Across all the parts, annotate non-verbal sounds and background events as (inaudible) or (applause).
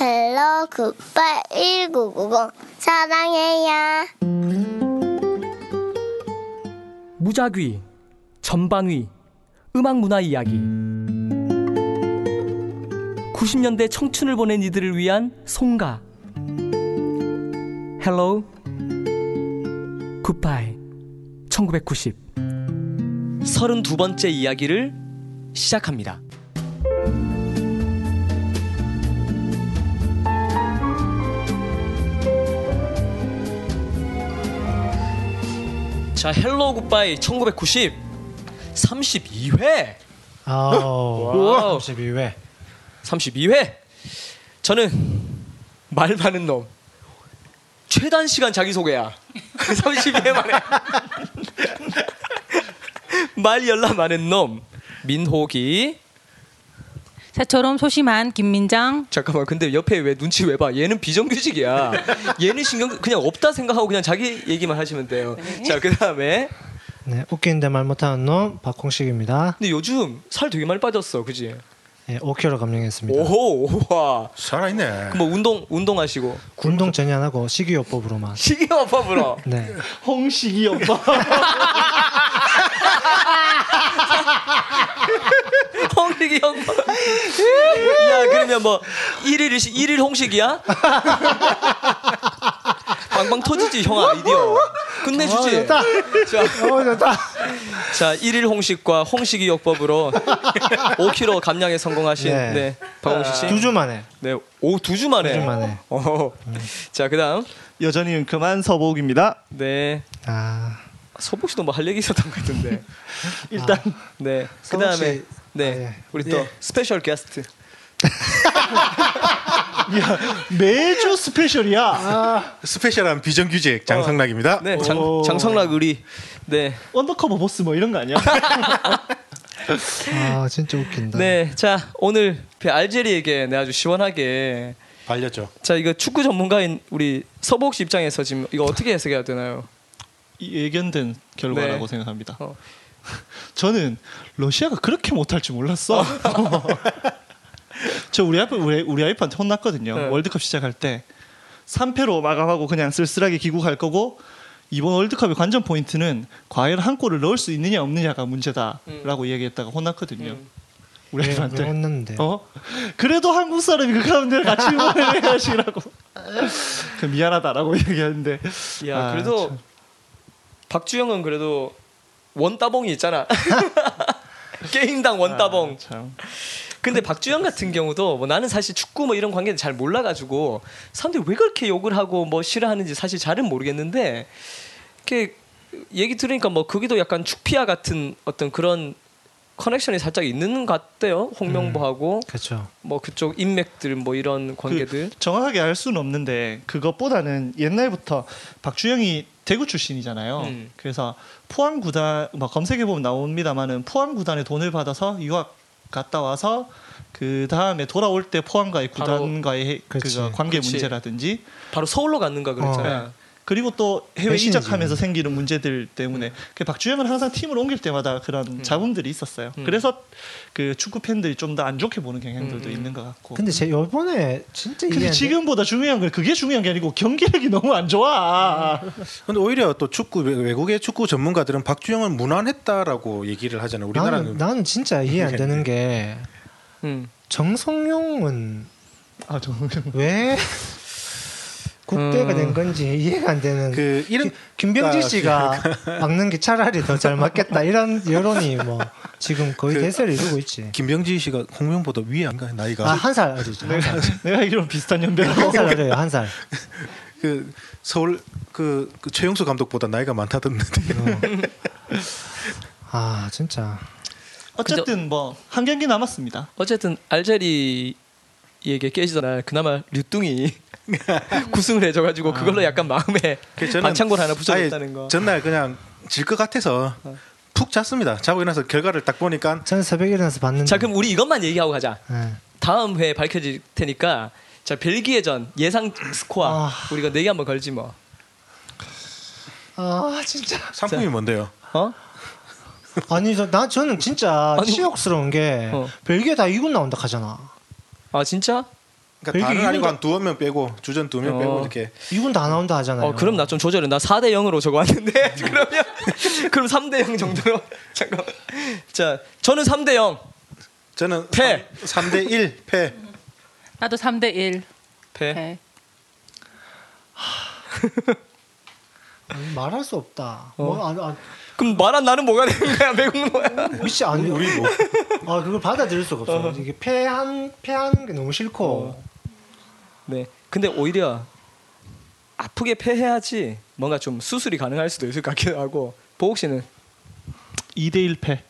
Hello Goodbye 1990 사랑해요. 무작위, 전방위, 음악 문화 이야기. 90년대 청춘을 보낸 이들을 위한 송가. Hello Goodbye 1990 32번째 이야기를 시작합니다. 자, 헬로 굿바이 1990 32회. 아우, 32회. 32회. 저는 말 많은 놈. 최단 시간 자기소개야. (laughs) 32회 만에. (laughs) 말 열라 많은 놈. 민호기. 새처럼 소심한 김민장. 잠깐만, 근데 옆에 왜 눈치 왜 봐? 얘는 비정규직이야. (laughs) 얘는 신경 그냥 없다 생각하고 그냥 자기 얘기만 하시면 돼요. 자, 그 다음에. 네, 웃기는데 말 못하는 놈 박홍식입니다. 근데 요즘 살 되게 많이 빠졌어, 그지? 네, 5kg 감량했습니다. 오호, 와. 살아있네. 뭐 운동 운동하시고 운동 전혀 안 하고 식이요법으로만. 식이요법으로. (laughs) 네. 홍식이 오빠. (laughs) 홍식이 형. 야 그러면 뭐 일일 일일 홍식이야? (laughs) 빵빵 터지지 형 아 이디어. 끝내주지. 어, 좋다. 자, 어, 좋다. 자 일일 홍식과 홍식이 요법으로 5kg (laughs) 감량에 성공하신 네, 네. 박홍식 씨. 두 주 만에. 네, 오두 주 만에. 두 주 만에. 어. 자 그다음 여전히 그만 서복입니다. 네 아, 소복 씨도 뭐 할 얘기 있었던 것 같은데. (laughs) 일단 네 서복 그다음에 씨. 네 아, 예. 우리 또 예. special guest. (laughs) 야, 매주 special이야. special한 비정규직 장성락입니다. 네, 장, 오. 장성락 의리. 네, Undercover Boss 뭐 이런 거 아니야? (laughs) 아 진짜 웃긴다. 네, 자 오늘 그 알제리에게 네, 아주 시원하게 발렸죠. 자 이거 축구 전문가인 우리 서복 씨 입장에서 지금 이거 어떻게 해석해야 되나요? 이 예견된 결과라고 네. 생각합니다. 어. (laughs) 저는 러시아가 그렇게 못할 줄 몰랐어. (laughs) 저 우리 아이 우리, 우리 아이한테 혼났거든요. 네. 월드컵 시작할 때 3패로 마감하고 그냥 쓸쓸하게 귀국할 거고 이번 월드컵의 관전 포인트는 과연 한 골을 넣을 수 있느냐 없느냐가 문제다라고 얘기했다가 혼났거든요. 음. 우리 왜, 아이한테. 왜 혼났는데? 어? 그래도 한국 사람이 그 가운데 같이 (laughs) 응원해야지라고. 그 미안하다라고 얘기하는데. 야 아, 그래도 참. 박주영은 그래도 원 따봉이 있잖아. (laughs) 게임당 원 따봉. 아, 참. 근데 박주영 같은 경우도 뭐 나는 사실 축구 뭐 이런 관계는 잘 몰라가지고 사람들이 왜 그렇게 욕을 하고 뭐 싫어하는지 사실 잘은 모르겠는데 이렇게 얘기 들으니까 뭐 거기도 약간 축피아 같은 어떤 그런 커넥션이 살짝 있는 것 같대요 홍명보하고 그렇죠. 뭐 그쪽 인맥들 뭐 이런 관계들 그 정확하게 알 수는 없는데 그것보다는 옛날부터 박주영이 대구 출신이잖아요. 음. 그래서 포항 구단 뭐 검색해 보면 나옵니다만은 포항 구단에 돈을 받아서 유학 갔다 와서 그 다음에 돌아올 때 포항과의 구단과의. 그거 관계 그치. 문제라든지 바로 서울로 갔는가 그랬잖아. 그리고 또 해외 배신이지. 이적하면서 생기는 문제들 때문에 그 박주영은 항상 팀을 옮길 때마다 그런 잡음들이 있었어요. 음. 그래서 그 축구 팬들이 좀 더 안 좋게 보는 경향들도 음. 있는 것 같고. 근데 제 요번에 진짜 근데. 지금보다 중요한 건 그게 중요한 게 아니고 경기력이 너무 안 좋아. 근데 오히려 또 축구 외- 외국의 축구 전문가들은 박주영을 무난했다라고 얘기를 하잖아요. 우리나라는 나는 나는 진짜 이해 안 되는 게 음. 정성용은 아 정말. 왜 국대가 음. 된 건지 이해가 안 되는. 그 이런 김병지 아, 씨가 막는 게 차라리 더 잘 맞겠다 이런 (laughs) 여론이 뭐 지금 거의 그- 대세를 이루고 있지. 김병지 씨가 홍명보다 위에 안가 나이가 아 한살 어리죠. 한 살. (laughs) 내가 알기로 비슷한 연배라고. 한살 어려요 한 살. (laughs) 그 서울 그, 그 최용수 감독보다 나이가 많다던데. 아 진짜. 어쨌든 뭐 한 경기 남았습니다. 어쨌든 알제리 에게 깨지던 날 그나마 류뚱이 (laughs) 구승을 해줘가지고 그걸로 약간 마음에 그 반창고를 하나 붙여줬다는 거. 전날 그냥 질 것 같아서 푹 잤습니다. 자고 일어나서 결과를 딱 보니까 저는 새벽에 일어나서 봤는데. 자 그럼 우리 이것만 얘기하고 가자. 예. 다음 회에 밝혀질 테니까 자 벨기에전 예상 스코어 아. 우리가 내기 한번 걸지 뭐. 아 진짜. 상품이 뭔데요? 어? 아니 저, 나 저는 진짜 아니, 치욕스러운 게 어. 벨기에 다 2군 나온다 하잖아. 아 진짜? 그러니까 다는 아니고 한 두어 명 빼고 주전 두명 어. 빼고 이렇게 이군 다 나온다 하잖아요. 어, 그럼 나 좀 조절해. 나 4대 0으로 적어 왔는데 (laughs) 그러면 그럼 3대 0 정도로 (laughs) 잠깐. 자, 저는 3대 0. 저는 패. 3 대 1 패. 나도 3대 1. 패. 네. (laughs) 말할 수 없다. 어. 뭐, 아, 아, 그럼 말한 나는 뭐가 되는 거야? (laughs) 매국노야. 미치 아니 우리 뭐 아 그걸 받아들일 수가 없어. 이게 패한 패하는 게 너무 싫고. 네. 근데 오히려 아프게 패해야지 뭔가 좀 수술이 가능할 수도 있을 것 같기도 하고. 보옥 씨는 2대 1 패.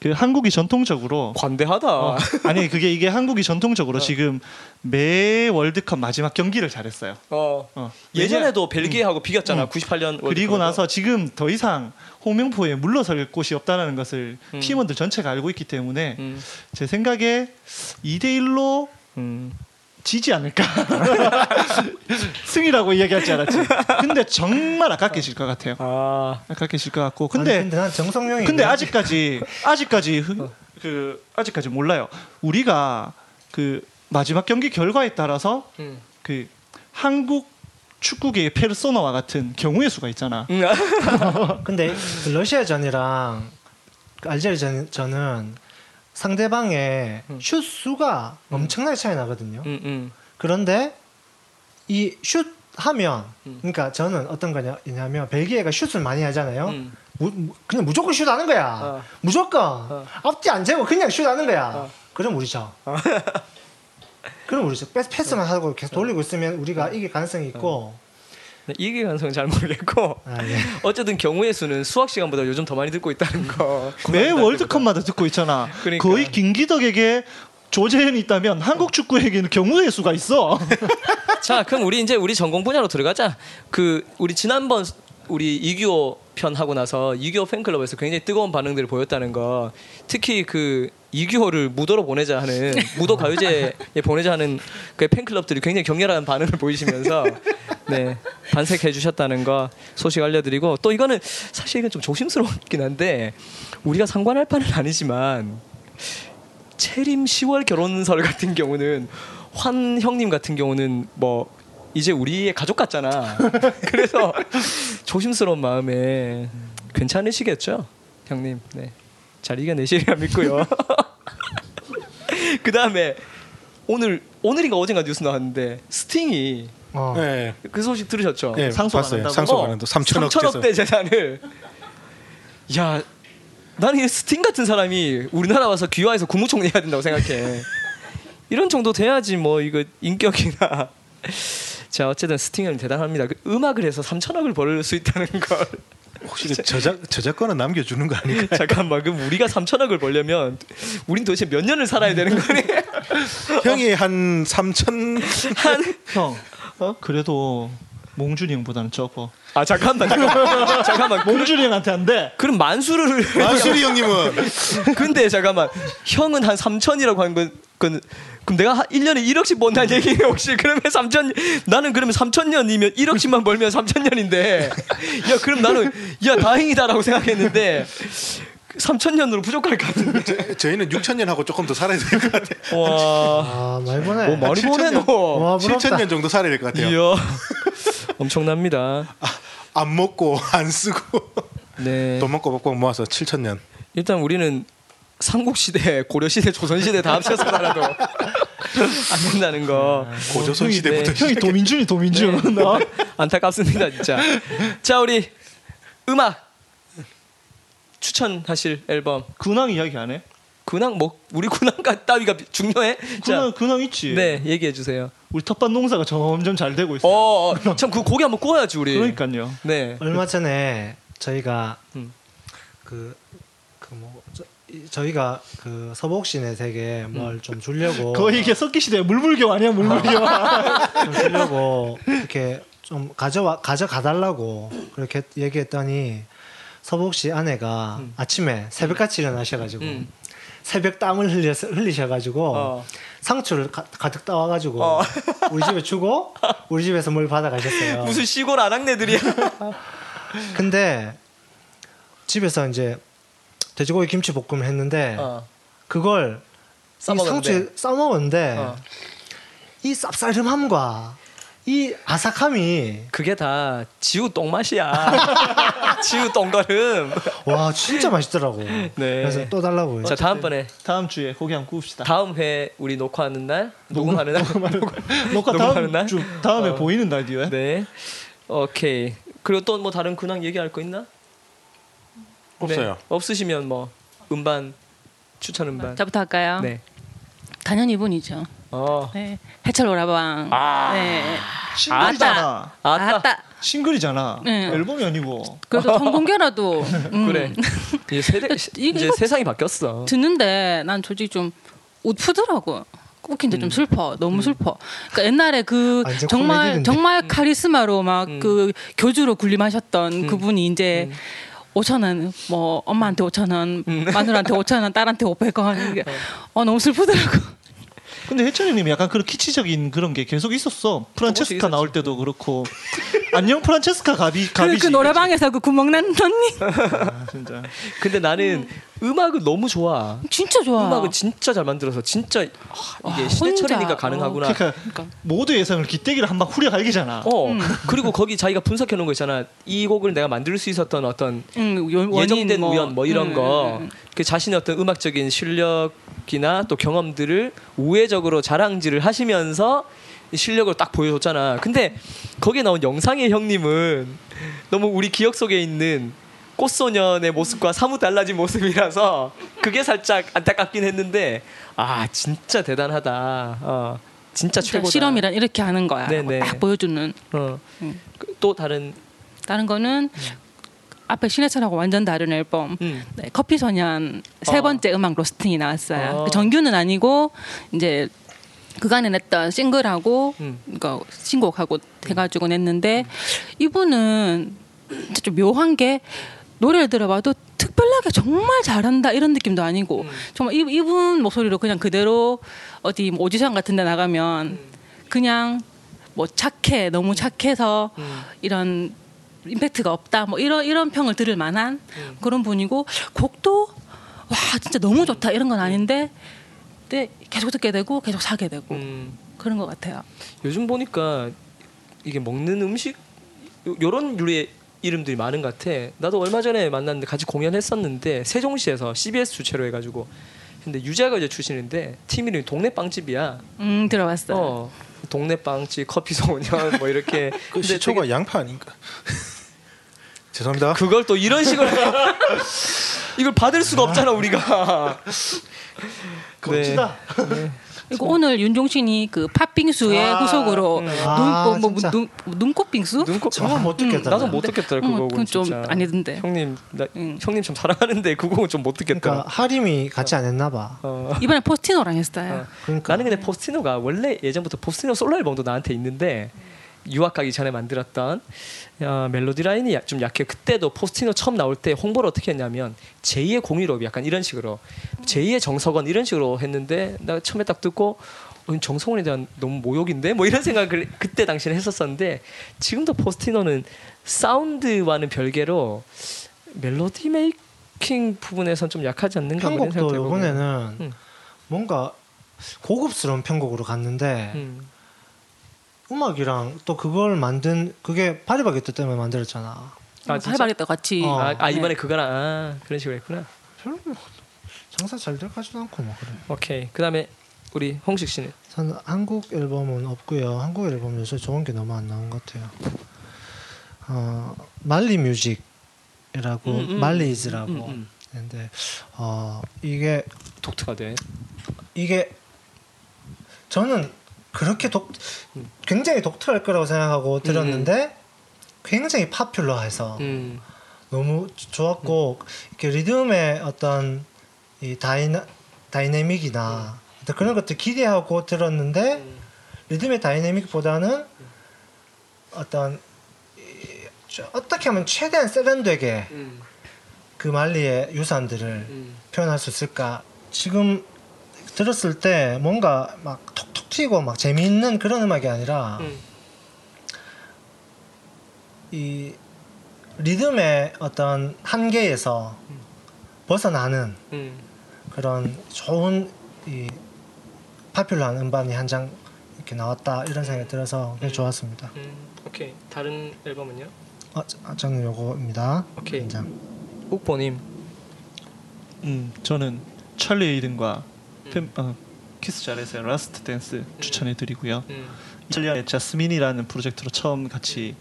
그 한국이 전통적으로 관대하다. 어, 아니 그게 이게 한국이 전통적으로 지금 매 월드컵 마지막 경기를 잘했어요. 어. 어. 예전에도 벨기에하고 비겼잖아. 음. 98년 그리고 나서 지금 더 이상 홍명포에 물러설 곳이 없다는 것을 음. 팀원들 전체가 알고 있기 때문에 음. 제 생각에 2대 1로 음. 지지 않을까 (laughs) 승이라고 이야기할 줄 알았지. 근데 정말 아깝게 질 것 같아요. 아. 아깝게 질 것 같고 아니, 근데 근데 난 정성용이. 근데 아직까지 아직까지 흐- 그 아직까지 몰라요. 우리가 그 마지막 경기 결과에 따라서 음. 그 한국 축구계의 페르소나와 같은 경우의 수가 있잖아. 음. (laughs) (laughs) 근데 그 러시아전이랑 그 알제리전 전은 상대방의 슛 수가 엄청나게 차이 나거든요. 음, 음. 그런데 이 슛 하면 음. 그러니까 저는 어떤 거냐면 벨기에가 슛을 많이 하잖아요. 음. 무- 무- 그냥 무조건 슛 하는 거야. 어. 무조건 어. 앞뒤 안 재고 그냥 슛 하는 거야. 어. 그럼 우리 져. 그럼 우리 져. 패스, 패스만 하고 계속 돌리고 있으면 우리가 이길 가능성이 있고. 네, 이게 가능성은 잘 모르겠고 아, 예. 어쨌든 경우의 수는 수학 시간보다 요즘 더 많이 듣고 있다는 거. (laughs) 매 월드컵마다 듣고 있잖아. 그러니까. 거의 김기덕에게 조재현이 있다면 한국 축구에게는 경우의 수가 있어. (laughs) 자, 그럼 우리 이제 우리 전공 분야로 들어가자. 그 우리 지난번 우리 이규호 편 하고 나서 이규호 팬클럽에서 굉장히 뜨거운 반응들을 보였다는 거. 특히 그 이규호를 무도로 보내자 하는 (laughs) 무도 가요제에 보내자 하는 그 팬클럽들이 굉장히 격렬한 반응을 보이시면서 네 반색해 주셨다는 거 소식 알려드리고 또 이거는 사실 이건 좀 조심스럽긴 한데 우리가 상관할 바는 아니지만 채림 10월 결혼설 같은 경우는 환 형님 같은 경우는 뭐 이제 우리의 가족 같잖아. (laughs) 그래서 조심스러운 마음에 괜찮으시겠죠, 형님. 네, 잘 이겨내시리라 믿고요. (laughs) 그 다음에 오늘 오늘인가 어젠가 뉴스 나왔는데 스팅이 어. 네. 그 소식 들으셨죠? 네, 상속 안 봤어요. 상속 안 한다. 3천억 3천억 대 재산을 야 나는 이 스팅 같은 사람이 우리나라 와서 귀화해서 국무총리 해야 된다고 생각해. 이런 정도 돼야지 뭐 이거 인격이나 자 어쨌든 스팅은 대단합니다. 그 음악을 해서 3천억을 벌 수 있다는 (laughs) 걸 혹시 그 저작 저작권은 남겨주는 거 아닐까? (laughs) 잠깐만 그럼 우리가 3천억을 벌려면 우린 도대체 몇 년을 살아야 되는 거니? (laughs) 형이 한 3천 한 형, 그래도 몽준이 형보다는 적어. 아 잠깐만 잠깐만 잠깐만 몽준이 형한테 안 돼. 그럼 만수를 만수리 형님은 근데 잠깐만 형은 한 3천이라고 한건 그, 그럼 내가 한 1년에 1억씩 번다는 얘기네 혹시 그러면 3천 나는 그러면 3천 년이면 1억씩만 벌면 3천 년인데 야 그럼 나는 야 다행이다라고 생각했는데 3천 년으로 부족할 것 같은데 저희는 6천 년 하고 조금 더 살아야 될 것 같아요. 와 아, 많이 보네. 오, 많이 7천 보내 년. 너 와, 부럽다. 7천 년 정도 살아야 될 것 같아요. 이야 엄청납니다 안 먹고 안 쓰고 네 돈 먹고 먹고 모아서 7천 년. 일단 우리는 삼국시대 고려시대 조선시대 다 합쳐서 살아도 (laughs) 안 된다는 거 고조선 네. 시대부터 형이 도민준이 도민준. 너. 안타깝습니다 진짜. 자 우리 음악 추천하실 앨범 근황 이야기 안 해? 근황 뭐 우리 근황가 따위가 중요해? 근황 자, 근황 있지. 네 얘기해 주세요. 우리 텃밭 농사가 점점 잘 되고 있어. 어, 어, 참그 고기 한번 구워야지 우리. 그러니까요. 네. 얼마 전에 저희가 음. 그 저희가 그 서복신의 세계 음. 뭘좀 주려고 (laughs) 거의 이게 석기 시대 물물교 아니야 물물교. (laughs) 좀 주려고 이렇게 좀 가져와 가져가 달라고 그렇게 얘기했더니 서복 씨 아내가 아침에 새벽같이 일어나셔가지고 음. 새벽 땀을 흘려 흘리셔가지고 어. 상추를 가, 가득 따와가지고 어. (laughs) 우리 집에 주고 우리 집에서 뭘 받아가셨어요. 무슨 시골 아낙네들이야. 근데 집에서 이제 돼지고기 김치 볶음을 했는데 어. 그걸. 상추에 싸먹었는데 어. 이 쌉싸름함과 이 아삭함이 그게 다 지우 똥맛이야. (laughs) 지우 똥거름. 와 진짜 맛있더라고. 그래서 또 달라고. 자 다음번에 다음 주에 고기 한번 구웁시다. 다음 회 우리 녹화하는 날 녹음하는 날 (laughs) 녹화 다음 날? 주 다음에 어. 보이는 날 뒤에. 네 오케이 그리고 또 뭐 다른 근황 얘기할 거 있나 없어요. 네. 없으시면 뭐 음반 추천 음반 저부터 할까요? 네 단연 이분이죠. 어. 네. 해철 오라방. 아. 네. 싱글이잖아. 아따 아따. 싱글이잖아. 네. 앨범이 아니고. 그래도 성공개라도 음, 그래 이제 세대 이제 세상이 바뀌었어 듣는데 난 솔직히 좀 웃프더라고. 웃긴데 좀 슬퍼. 너무 슬퍼. 그러니까 옛날에 그 완전 정말. 정말 카리스마로 막 음. 그 교주로 군림하셨던 음. 그분이 이제 5천 원, 뭐 엄마한테 5천 원, 음. (laughs) 마누라한테 5천 원, 딸한테 500원. 이게 어 너무 슬프더라고. 근데 해철이님이 약간 그런 키치적인 그런 게 계속 있었어. 프란체스카. 나올 때도 그렇고. 안녕 프란체스카 가비 그, 가비지. 그 노래방에서 그 구멍 난 언니 아, 진짜. 근데 나는 음. 악은 너무 좋아 진짜 좋아. 음악은 진짜 잘 만들어서 진짜 아, 이게 와, 신해철이니까 혼자. 가능하구나 그러니까 모두 예상을 기대기를 한방 후려 갈기잖아. 어 그리고 거기 자기가 분석해 놓은 거 있잖아 이 곡을 내가 만들 수 있었던 어떤 원인 예정된 뭐, 우연 뭐 이런 응, 거 응, 응. 그 자신의 어떤 음악적인 실력이나 또 경험들을 우회적으로 자랑질을 하시면서 이 실력을 딱 보여줬잖아. 근데 거기에 나온 영상의 형님은 너무 우리 기억 속에 있는 꽃소년의 모습과 사뭇 달라진 모습이라서 그게 살짝 안타깝긴 했는데 아 진짜 대단하다. 어 진짜 최고다. 실험이란 이렇게 하는 거야. 네네. 딱 보여주는. 어. 응. 그또 다른 다른 거는 앞에 신해철하고 완전 다른 앨범. 음. 네, 커피 소년 세 어. 번째 음악 로스팅이 나왔어요. 어. 그 정규는 아니고 이제 그간에 냈던 싱글하고 음. 그러니까 신곡하고 해가지고 냈는데 이분은 진짜 좀 묘한 게 노래를 들어봐도 특별하게 정말 잘한다 이런 느낌도 아니고 음. 정말 이, 이분 목소리로 그냥 그대로 어디 뭐 오디션 같은 데 나가면 그냥 뭐 착해 너무 착해서 음. 이런 임팩트가 없다 뭐 이런 이런 평을 들을 만한 음. 그런 분이고 곡도 와 진짜 너무 좋다 이런 건 아닌데 근데 계속 듣게 되고 계속 사게 되고 음. 그런 것 같아요. 요즘 보니까 이게 먹는 음식 요- 요런 류의 이름들이 많은 것 같아. 나도 얼마 전에 만났는데 같이 공연했었는데 세종시에서 CBS 주최로 해가지고 근데 유재가 이제 출신인데 팀 이름이 동네 빵집이야. 음 들어봤어요. 어 동네 빵집 커피 소년 뭐 이렇게. (laughs) 그 시초가 되게 양파 아닌가? (laughs) 죄송합니다. 그걸 또 이런 식으로 (laughs) 이걸 받을 수가 없잖아 우리가. 멋지다. 이거 오늘 윤종신이 그 팥빙수의 아, 후속으로 음. 눈, 아, 뭐, 뭐, 진짜. 눈, 눈꽃 빙수? 눈곱 정말 못 듣겠다. 나도 못 듣겠더라 그 음, 좀 진짜. 아니던데. 형님 나 음. 형님 참 사랑하는데 그 곡은 좀못 듣겠더라. 그러니까 하림이 같이 안 했나 봐. 어. 이번에 포스티노랑 했어요. 어. 그러니까 나는 근데 포스티노가 원래 예전부터 포스티노 솔로 앨범도 나한테 있는데 유학 가기 전에 만들었던 어, 멜로디 라인이 야- 좀 약해. 그때도 포스티노 처음 나올 때 홍보를 어떻게 했냐면 제2의 공일오비 약간 이런 식으로 제2의 정석원 이런 식으로 했는데 나 처음에 딱 듣고 어, 정석원에 대한 너무 모욕인데 뭐 이런 생각을 그때 당시에 했었었는데 지금도 포스티노는 사운드와는 별개로 멜로디 메이킹 부분에선 좀 약하지 않는가 뭐 편곡도. 이번에는 음. 뭔가 고급스러운 편곡으로 갔는데 음. 음악이랑 또 그걸 만든 그게 파리바게뜨 때문에 만들었잖아. 아? 해바겠다 같이. 어. 아, 아, 이번에 네. 그거랑 아, 그런 식으로 했구나. 별로 뭐 장사 잘될 것같지도 않고 뭐 그래. 오케이. 그다음에 우리 홍식 씨는 저는 한국 앨범은 없고요. 한국 앨범 요새 좋은 게 너무 안 나온 것 같아요. 어 말리 뮤직이라고 음, 음. 말리즈라고 음, 음. 근데 어 이게 독특가 돼. 이게 저는 그렇게 독 굉장히 독특할 거라고 생각하고 들었는데 굉장히 파퓰러해서 음. 너무 좋았고 이렇게 리듬의 어떤 이 다이나 다이내믹이나 그런 것들 기대하고 들었는데 리듬의 다이내믹보다는 어떤 어떻게 하면 최대한 세련되게 음. 그 말리의 유산들을 음. 표현할 수 있을까 지금 들었을 때 뭔가 막 톡 톡 튀고 막 재미있는 그런 음악이 아니라 음. 이 리듬의 어떤 한계에서 벗어나는 음. 그런 좋은 이 popular한 음반이 한 장 이렇게 나왔다 이런 생각이 들어서 굉장히 좋았습니다. 음, 오케이. 다른 앨범은요? 어, 저- 아, 저는 요거입니다. 오케이. 한 옥보님. 음, 저는 찰리 헤이든과 팬, 어, 키스 자렛의 Last Dance 추천해 드리고요. 음. 이탈리아의 Jasmine이라는 프로젝트로 처음 같이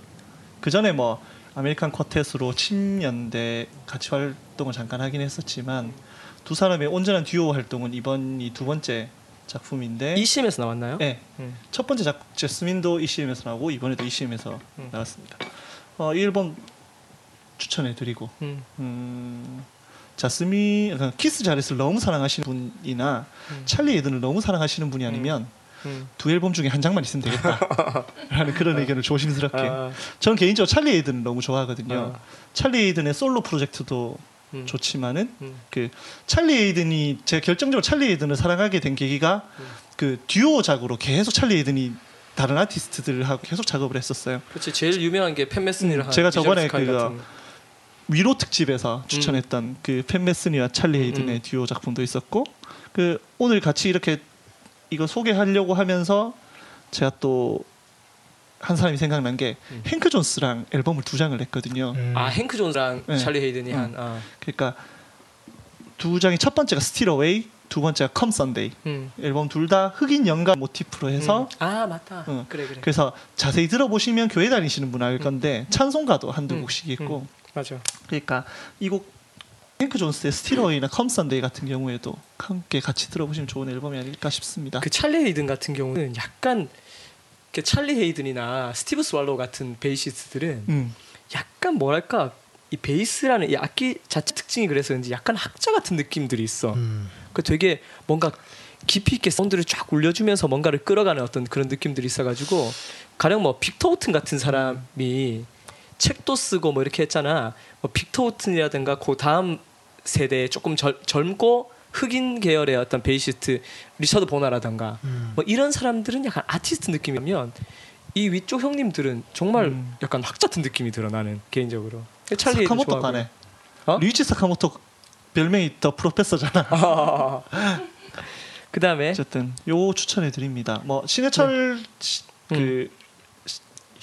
그 전에 뭐 American Quartet으로 70년대 같이 활동을 잠깐 하긴 했었지만 두 사람의 온전한 듀오 활동은 이번이 두 번째 작품인데 ECM에서 나왔나요? 네. 음. 첫 번째 작품 Jasmine도 ECM에서 나오고 이번에도 ECM에서 음. 나왔습니다. 어, 이 앨범 추천해 드리고 음. 음, Jasmine 그러니까 키스 자렛을 너무 사랑하시는 분이나 음. 찰리 헤이든을 너무 사랑하시는 분이 아니면 음. 두 앨범 중에 한 장만 있으면 되겠다라는 (laughs) 그런 의견을 조심스럽게. 아, 저는 개인적으로 찰리 헤이든을 너무 좋아하거든요. 아. 찰리 에이든의 솔로 프로젝트도 음. 좋지만은 음. 그 찰리 에이든이 제가 결정적으로 찰리 에이든을 사랑하게 된 계기가 음. 그 듀오작으로 계속 찰리 에이든이 다른 아티스트들하고 계속 작업을 했었어요. 그렇지. 제일 유명한 게 팬메슨이랑 음, 한 제가 저번에 거. 위로 특집에서 추천했던 그 팬메슨이와 찰리 에이든의 음. 듀오 작품도 있었고 그 오늘 같이 이렇게 이거 소개하려고 하면서 제가 또 한 사람이 생각난 게 음. 행크 존스랑 앨범을 두 장을 냈거든요. 음. 아 행크 존스랑 네. 찰리 헤이든이 음. 한 아. 그러니까 두 장이 첫 번째가 Steal Away, 두 번째가 Come Sunday. 음. 앨범 둘 다 흑인 연가 모티프로 해서 음. 아 맞다. 응. 그래 그래. 그래서 자세히 들어보시면 교회 다니시는 분 알 건데 찬송가도 한두 음. 곡씩 있고 맞아. 그러니까 이 곡 행크 존스의 Steal Away나 Come Sunday 같은 경우에도 함께 같이 들어보시면 좋은 앨범이 아닐까 싶습니다. 그 찰리 헤이든 같은 경우는 약간 그 찰리 헤이든이나 스티브 스왈로우 같은 베이시스트들은 음. 약간 뭐랄까 이 베이스라는 이 악기 자체 특징이 그래서 그런지 약간 학자 같은 느낌들이 있어. 음. 그 되게 뭔가 깊이 있게 사운드를 쫙 올려주면서 뭔가를 끌어가는 어떤 그런 느낌들이 있어가지고 가령 뭐 빅터 우튼 같은 사람이 책도 쓰고 뭐 이렇게 했잖아. 뭐 빅터 우튼이라든가 그 다음 세대에 조금 젊, 젊고 흑인 계열의 어떤 베이시스트 리처드 보나라든가 음. 뭐 이런 사람들은 약간 아티스트 느낌이면 이 위쪽 형님들은 정말 음. 약간 학자 같은 느낌이 들어 나는 개인적으로. 찰리 사카모토. 가네. 어? 류이치 사카모토 별명이 더 프로페서잖아. (laughs) 그 다음에 어쨌든 요 추천해 드립니다. 뭐 신해철 시- 그 음.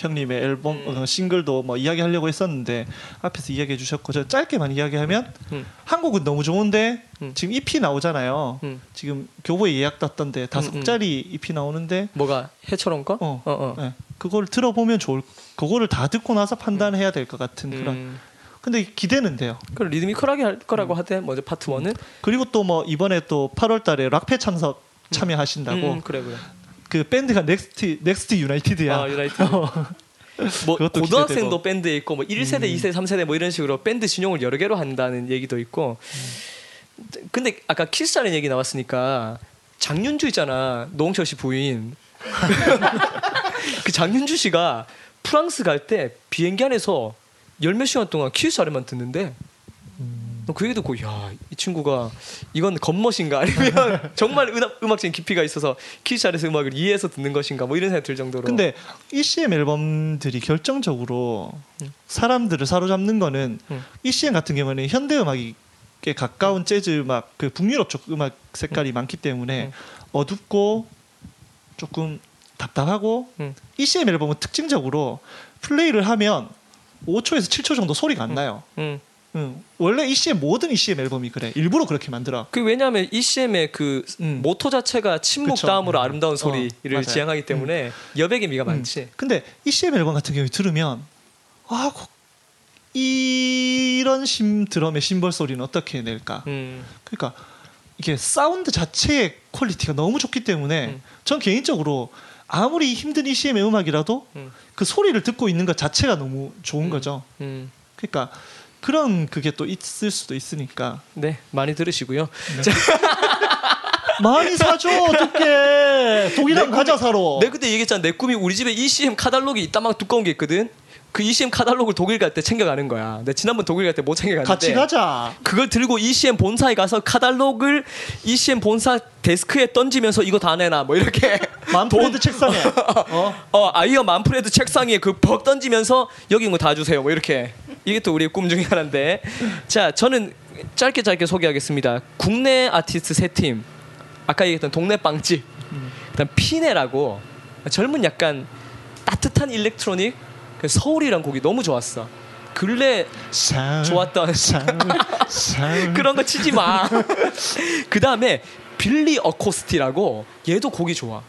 시- 형님의 앨범 음. 어, 싱글도 뭐 이야기하려고 했었는데 앞에서 이야기해 주셨고 저 짧게만 이야기하면 음. 한국은 너무 좋은데 음. 지금 EP 나오잖아요. 음. 지금 교보에 예약 떴던데 다섯 음, 음. 곡짜리 EP 나오는데 뭐가 해처럼 거? 어, 어, 어. 네, 그걸 들어보면 좋을 그거를 다 듣고 나서 판단해야 될 것 같은 그런 음. 근데 기대는 돼요. 그럼 리드미컬하게 할 거라고 하대 먼저 파트 1은 그리고 또 뭐 이번에 또 8월 달에 락페 참석 참여하신다고 음, 그래 그래. 그 밴드가 넥스트 넥스트 유나이티드야. 아 유나이트. (laughs) 뭐 그것도 고등학생도. 밴드에 있고 뭐 1세대, 2세대, 3세대 뭐 이런 식으로 밴드 진용을 여러 개로 한다는 얘기도 있고. 근데 아까 키스 자렛 얘기 나왔으니까 장윤주 있잖아. 노홍철 씨 부인. (laughs) 그 장윤주 씨가 프랑스 갈 때 비행기 안에서 열몇 시간 동안 키스 자렛만 듣는데 그 얘기 듣고 야이 친구가 이건 겉멋인가 아니면 (laughs) 정말 음악, 음악적인 깊이가 있어서 키스 자렛의 음악을 이해해서 듣는 것인가 뭐 이런 생각이 들 정도로 근데 ECM 앨범들이 결정적으로 사람들을 사로잡는 거는 음. ECM 같은 경우는 현대 음악에 가까운 재즈 음악, 그 북유럽 쪽 음악 색깔이 많기 때문에 음. 어둡고 조금 답답하고 음. ECM 앨범은 특징적으로 플레이를 하면 5초에서 7초 정도 소리가 안 나요. 음. 응. 원래 ECM 모든 ECM 앨범이 그래. 일부러 그렇게 만들어. 그 왜냐하면 ECM의 그 음. 모토 자체가 침묵 그쵸. 다음으로 음. 아름다운 어, 소리를 맞아요. 지향하기 때문에 여백의 미가 많지. 음. 근데 ECM 앨범 같은 경우에 들으면 아 고- 이런 심 드럼의 심벌 소리는 어떻게 낼까? 음. 그러니까 이게 사운드 자체의 퀄리티가 너무 좋기 때문에 음. 전 개인적으로 아무리 힘든 ECM의 음악이라도 음. 그 소리를 듣고 있는 것 자체가 너무 좋은 음. 거죠. 음. 그러니까 그런 그게 또 있을 수도 있으니까 네 많이 들으시고요. (laughs) 많이 사줘 어떻게 독일랑 과자 사러 내 그때 얘기했잖아. 내 꿈이 우리 집에 ECM 카달로그 이따만 두꺼운 게 있거든. 그 ECM 카달로그를 독일 갈 때 챙겨가는 거야. 내 지난번 독일 갈 때 못 챙겨갔는데. 같이 가자. 그걸 들고 ECM 본사에 가서 카달로그를 ECM 본사 데스크에 던지면서 이거 다 내놔 뭐 이렇게 (laughs) (laughs) 만프레드 책상에 어? 어 아이허 만프레드 책상 위에 그 벅 던지면서 여기 있는 거 다 주세요 뭐 이렇게 이게 또 우리의 꿈 중에 하나인데 자 저는 짧게 짧게 소개하겠습니다 국내 아티스트 세 팀 아까 얘기했던 동네 빵집 일단 피네라고 젊은 약간 따뜻한 일렉트로닉 그 서울이란 곡이 너무 좋았어. 근래 사- 좋았던 (laughs) 사- 사- 그런 거 치지 마. (laughs) 그 다음에 빌리 어코스티라고 얘도 곡이 좋아.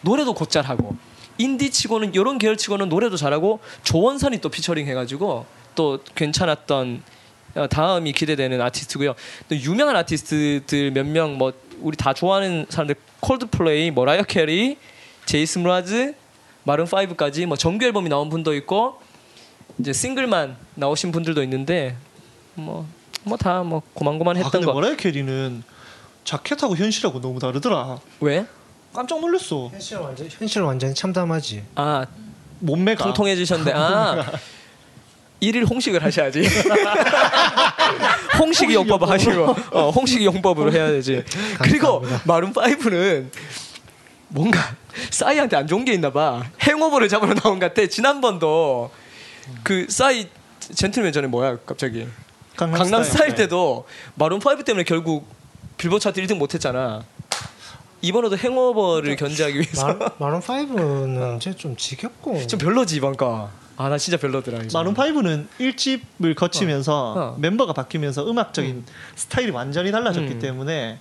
노래도 곧잘하고 인디 치고는 이런 계열 치고는 노래도 잘하고 조원선이 또 피처링 해가지고 또 괜찮았던 어, 다음이 기대되는 아티스트고요. 또 유명한 아티스트들 몇 명 뭐 우리 다 좋아하는 사람들 콜드플레이, 머라이어 캐리, 제이슨 므라즈, 마룬 5까지 뭐 정규 앨범이 나온 분도 있고 이제 싱글만 나오신 분들도 있는데 뭐 뭐 다뭐 고만고만 아, 했던 근데 거 머라이어 캐리는 자켓하고 현실하고 너무 다르더라. 왜? 깜짝 놀랐어. 현실 완전 현실 완전히 참담하지. 아 몸매가 통통해지셨는데 아 일일 홍식을 하셔야지. (laughs) 홍식 용법 하시고 어, 홍식 용법으로 해야 되지. 그리고 마룬 5는 뭔가 싸이한테 안 좋은 게 있나 봐. 행오버를 잡으러 나온 것 같아. 지난번도 그 싸이 젠틀맨 전에 뭐야 갑자기 강남, 스타일 때도 마룬 5 때문에 결국 빌보드 차트 1등 못했잖아. 이번에도 행오버를 견제하기 위해서 마- 마룬 5는 이제 좀 지겹고 좀 별로지 이번 거. 아 나 진짜 별로더라. 마룬 5는 1집을 거치면서 어. 어. 멤버가 바뀌면서 음악적인 스타일이 완전히 달라졌기 음. 때문에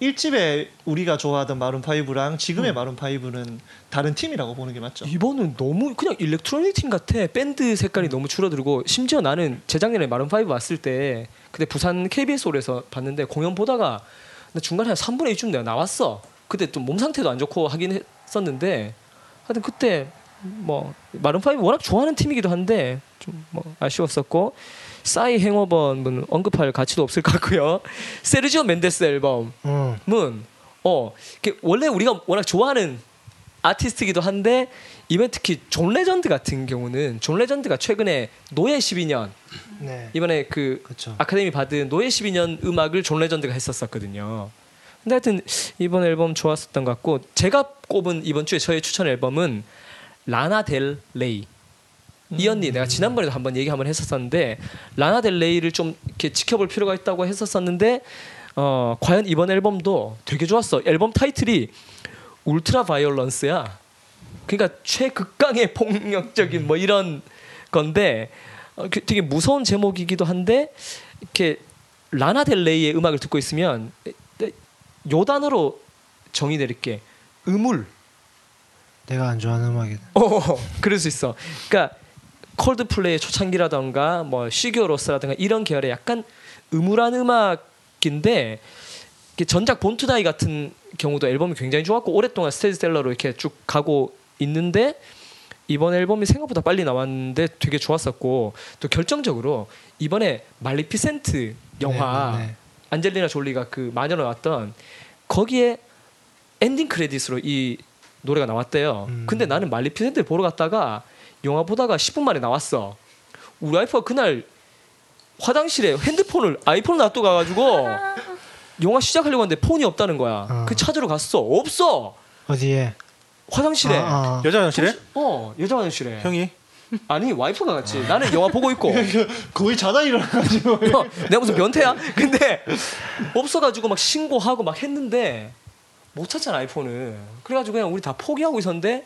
1집에 우리가 좋아하던 마룬 5랑 지금의 마룬 5는 다른 팀이라고 보는 게 맞죠. 이번은 너무 그냥 일렉트로닉 팀 같아. 밴드 색깔이 너무 줄어들고 심지어 나는 재작년에 마룬 5 왔을 때 그때 부산 KBS 홀에서 봤는데 공연 보다가 나 중간에 한 3분의 1쯤 내가 나왔어. 그때 좀 몸 상태도 안 좋고 하긴 했었는데 하여튼 그때 뭐 마룬 5 워낙 좋아하는 팀이기도 한데 좀 뭐 아쉬웠었고 싸이 Hangover는 언급할 가치도 없을 것 같고요. (laughs) 세르지오 멘데스 앨범 응. 문, 어, 원래 우리가 워낙 좋아하는 아티스트이기도 한데 이번 특히 존 레전드 같은 경우는 존 레전드가 최근에 노예 12년 네. 이번에 그 그렇죠. 아카데미 받은 노예 12년 음악을 존 레전드가 했었었거든요. 근데 하여튼 이번 앨범 좋았었던 것 같고 제가 꼽은 이번 주에 저의 추천 앨범은 라나 델 레이 이 언니 내가 지난번에도 한번 얘기 한번 했었었는데 라나 델 레이를 좀 이렇게 지켜볼 필요가 있다고 했었었는데 어 과연 이번 앨범도 되게 좋았어. 앨범 타이틀이 Ultraviolence야. 그러니까 최극강의 (laughs) 폭력적인 뭐 이런 건데 어, 그 되게 무서운 제목이기도 한데 이렇게 라나 델 레이의 음악을 듣고 있으면 요 단어로 정의 내릴게 음울 내가 안 좋아하는 음악이다. 어, (laughs) 그럴 수 있어. 그러니까 콜드플레이의 초창기라던가 뭐 시교로스라든가 이런 계열의 약간 음울한 음악인데 전작 본투다이 같은 경우도 앨범이 굉장히 좋았고 오랫동안 스테디셀러로 이렇게 쭉 가고 있는데 이번 앨범이 생각보다 빨리 나왔는데 되게 좋았었고 또 결정적으로 이번에 말리피센트 영화 네, 네, 네. 안젤리나 졸리가 그 마녀로 나왔던 거기에 엔딩 크레딧으로 이 노래가 나왔대요. 음. 근데 나는 말리피센트를 보러 갔다가 영화 보다가 10분 만에 나왔어. 우리 와이프가 그날 화장실에 핸드폰을 아이폰을 놔두고 가가지고 (laughs) 영화 시작하려고 하는데 폰이 없다는 거야. 어. 그 찾으러 갔어. 없어. 어디에? 화장실에. 아, 아. 여자 화장실에 어 여자 화장실에. 형이 아니 와이프가 갔지. 나는 영화 보고 있고. (laughs) 거의 자다 일어나가지고 어, (laughs) 내가 무슨 변태야? 근데 없어가지고 막 신고하고 막 했는데 못 찾잖아 아이폰을. 그래가지고 그냥 우리 다 포기하고 있었는데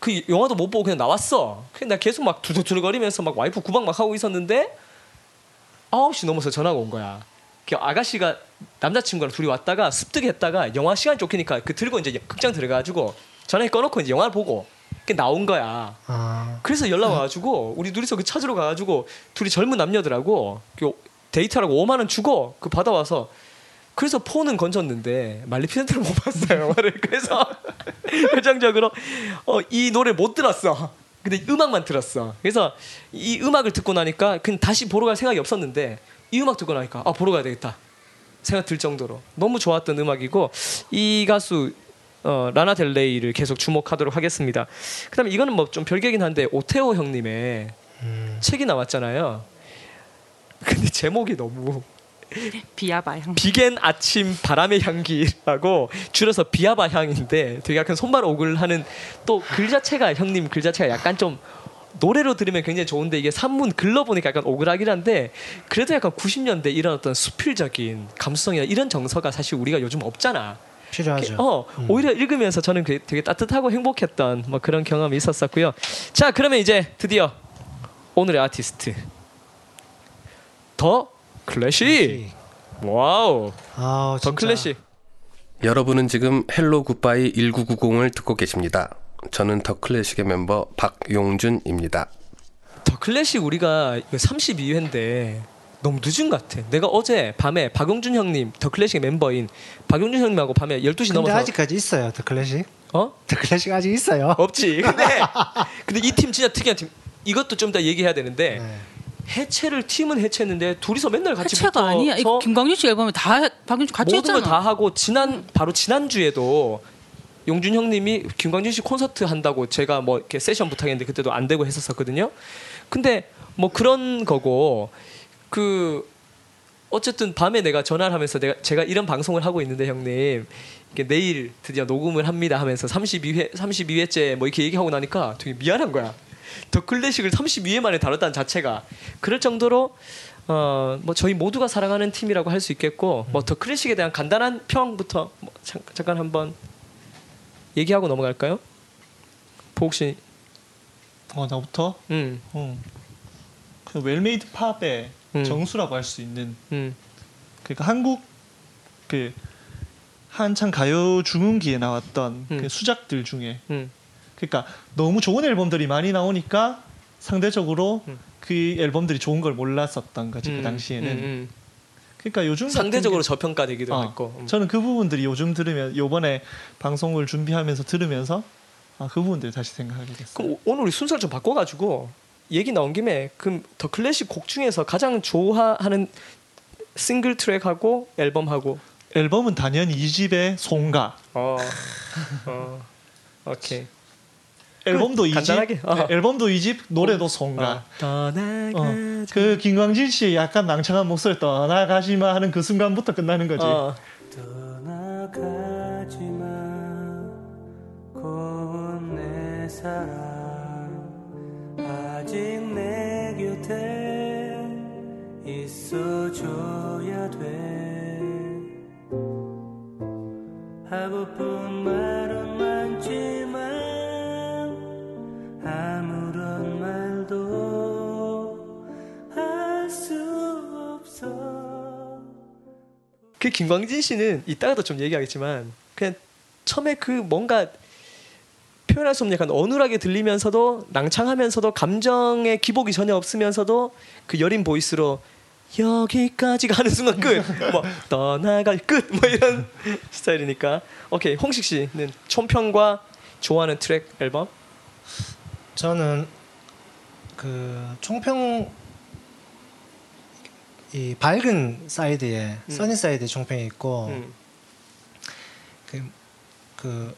그 영화도 못 보고 그냥 나왔어. 그냥 나 계속 막 두들두들거리면서 막 와이프 구박 막 하고 있었는데 9시 넘어서 전화가 온 거야. 그 아가씨가 남자친구랑 둘이 왔다가 습득 했다가 영화 시간 쫓기니까 그 들고 이제 극장 들어가가지고 전화기 꺼놓고 이제 영화를 보고 그 나온 거야. 아, 그래서 연락 와가지고 우리 둘이서 그 찾으러 가가지고 둘이 젊은 남녀더라고 그 데이트하라고 5만 원 주고 그 받아와서 그래서 폰은 건졌는데 말리피센트를 못 봤어요 (laughs) 그래서 (laughs) 결정적으로 어, 이 노래 못 들었어 근데 음악만 들었어 그래서 이 음악을 듣고 나니까 그냥 다시 보러 갈 생각이 없었는데 이 음악 듣고 나니까 아 보러 가야 되겠다 생각 들 정도로 너무 좋았던 음악이고 이 가수 어, 라나 델레이를 계속 주목하도록 하겠습니다. 그다음에 이거는 뭐 좀 별개긴 한데 오테오 형님의 음. 책이 나왔잖아요. 근데 제목이 너무 (laughs) 비아바 향. 비겐 아침 바람의 향기라고 줄여서 비아바 향인데 되게 약간 손발 오글 하는 또 글 자체가 형님 글 자체가 약간 좀 노래로 들으면 굉장히 좋은데 이게 산문 글러 보니까 약간 오글하긴 한데 그래도 약간 90년대 이런 어떤 수필적인 감수성이나 이런 정서가 사실 우리가 요즘 없잖아. 필요하죠. 어 오히려 읽으면서 저는 그- 되게 따뜻하고 행복했던 뭐 그런 경험이 있었었고요. 자 그러면 이제 드디어 오늘의 아티스트 더 클래식. 와우 아, 더. 클래식. 여러분은 지금 Hello Goodbye 1990을 듣고 계십니다. 저는 더 클래식의 멤버 박용준입니다. 더 클래식 우리가 32회인데 너무 늦은 것 같아. 내가 어제 밤에 박용준 형님 더 클래식 멤버인 박용준 형님하고 밤에 12시 근데 넘어서 아직까지 있어요. 더 클래식. 어? 더 클래식 아직 있어요. 없지. 근데 (laughs) 근데 이 팀 진짜 특이한 팀. 이것도 좀 더 얘기해야 되는데 네. 해체를 팀은 해체했는데 둘이서 맨날 같이 해체가 아니야. 김광준 씨 앨범에 다 박윤주 같이 모든 했잖아. 걸다 하고 지난 바로 지난 주에도 용준 형님이 김광준 씨 콘서트 한다고 제가 뭐 이렇게 세션 부탁했는데 그때도 안 되고 했었었거든요. 근데 뭐 그런 거고 그 어쨌든 밤에 내가 전화를 하면서 내가 제가 이런 방송을 하고 있는데 형님 내일 드디어 녹음을 합니다 하면서 32회 32회째 뭐 이렇게 얘기하고 나니까 되게 미안한 거야. 더 클래식을 32회 만에 다뤘다는 자체가 그럴 정도로 어 뭐 저희 모두가 사랑하는 팀이라고 할 수 있겠고 뭐 더 클래식에 대한 간단한 평부터 뭐 잠, 잠깐 한번 얘기하고 넘어갈까요? 보옥 씨, 어 나부터. 음, 어. 그 well-made 팝의 음. 정수라고 할 수 있는 음, 그러니까 한국 그 한창 가요 중흥기에 나왔던 음. 그 수작들 중에 음, 그러니까 너무 좋은 앨범들이 많이 나오니까 상대적으로 음. 그 앨범들이 좋은 걸 몰랐었던 거지 음, 그 당시에는 음, 음. 그러니까 요즘 상대적으로 게- 저평가되기도 어, 했고 음. 저는 그 부분들이 요즘 들으면 요번에 방송을 준비하면서 들으면서 아, 그 부분들 다시 생각하게 됐어요. 그럼 오- 오늘 우리 순서를 좀 바꿔가지고 얘기 나온 김에 그럼 더 클래식 곡 중에서 가장 좋아하는 싱글 트랙하고 앨범하고 앨범은 단연히 이 집의 송가. 어, 어, (laughs) 오케이 앨범도 이 집, 간단하게? 어. 네, 앨범도 이 집, 노래도 송가. 어. 어, 그 김광진 씨의 약간 낭창한 목소리 떠나가지마 하는 그 순간부터 끝나는 거지. 어. 떠나가지마 고운 내 사랑 아직 내 곁에 있어줘야 돼 하고픈 말은 많지만 아무런 말도 할 수 없어. 그 김광진 씨는 이따가도 좀 얘기하겠지만 그냥 처음에 그 뭔가 표현할 수 없는 약간 어눌하게 들리면서도 낭창하면서도 감정의 기복이 전혀 없으면서도 그 여린 보이스로 여기까지 가는 순간 끝 뭐 떠나갈 끝. 뭐 이런 (laughs) 스타일이니까. 오케이 홍식 씨는 총평과 좋아하는 트랙 앨범 저는 그 총평 이 밝은 사이드에 음. sunny side 총평이 있고 음. 그, 그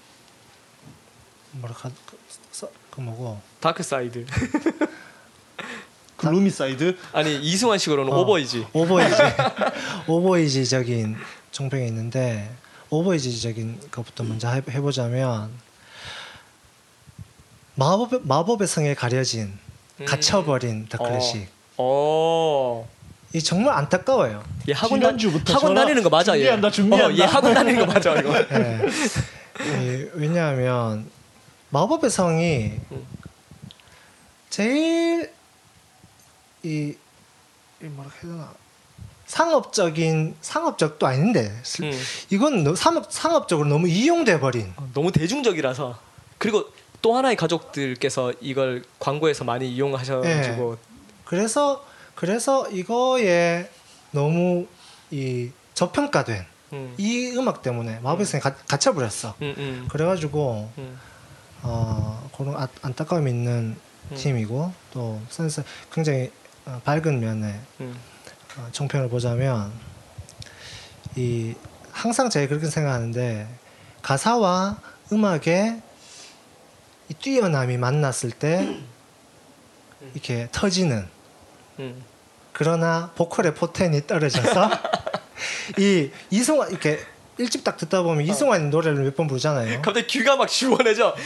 뭐라 카 그, 써- 그 뭐고 dark side (laughs) gloomy side. 아니 이승환 식으로는 어. over easy over easy (laughs) over easy적인 총평이 있는데 over easy적인 것부터 먼저 해, 해보자면 마법 마법의 성에 가려진 음. 갇혀버린 더 클래식 어. 이 정말 안타까워요. 얘 학원 다, 학원 다니는 거 맞아 얘. 준비한다, 준비한다. 어, 얘 학원 다니는 거 맞아 이거. (laughs) 예. 이, 왜냐하면 마법의 성이 음. 제일 이, 이 뭐라 해야 되나 상업적인 상업적도 아닌데 슬- 음. 이건 너, 상업 상업적으로 너무 이용돼 버린 어, 너무 대중적이라서 그리고 또 하나의 가족들께서 이걸 광고에서 많이 이용하셔가지고 그래서 그래서 이거에 너무 이 저평가된 음. 이 음악 때문에 마법의 성이 가- 갇혀버렸어. 음, 음, 그래가지고 음. 어, 그런 아, 안타까움이 있는 음. 팀이고 또 센스 굉장히 어, 밝은 면에 음. 어, 총평을 보자면 이 항상 제가 그렇게 생각하는데 가사와 음악의 이 뛰어남이 만났을 때 이렇게 터지는 음. 그러나 보컬의 포텐이 떨어져서 (laughs) 이 이승환 이렇게 일집 딱 듣다 보면 이승환 노래를 몇 번 부르잖아요. 갑자기 귀가 막 시원해져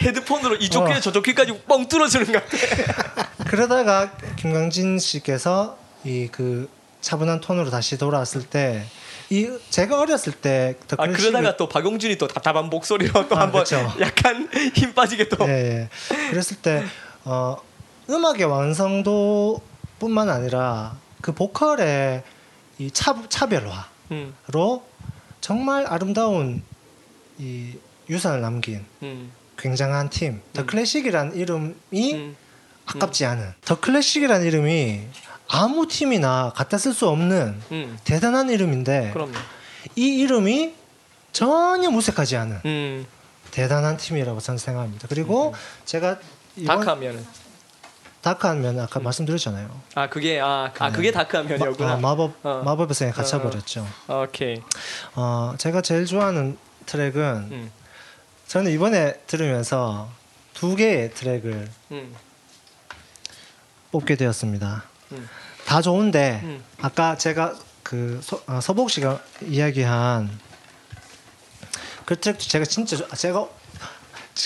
헤드폰으로 이쪽 어. 귀에 저쪽 귀까지 뻥 뚫어주는 것 같아 (laughs) 그러다가 김광진 씨께서 이 그 차분한 톤으로 다시 돌아왔을 때 이 제가 어렸을 때더아 그러다가 또 박용준이 또 답답한 목소리로 또 아, 한번 그쵸. (laughs) 약간 힘 빠지게 또. 예, 예. 그랬을 때 어, 음악의 완성도뿐만 아니라 그 보컬의 이 차, 차별화로 음, 정말 아름다운 이 유산을 남긴 음, 굉장한 팀. 더 클래식이라는 이름이 음. 아깝지 않은. 더 클래식이라는 이름이 아무 팀이나 갖다 쓸 수 없는 음. 대단한 이름인데 그럼요. 이 이름이 전혀 무색하지 않은 음. 대단한 팀이라고 저는 생각합니다. 그리고 제가 이번 다크하면은 다크한 면 아까 말씀드렸잖아요. 아 그게 아, 아 그게 다크한 면이었구나. 마, 법 어. 마법의 성에 갇혀 버렸죠. 오케이. 어, 제가 제일 좋아하는 트랙은 음. 저는 이번에 들으면서 두 개의 트랙을 음. 뽑게 되었습니다. 음. 다 좋은데 음. 아까 제가 그 서, 어, 서복 씨가 이야기한 그 트랙도 제가 진짜 좋- 제가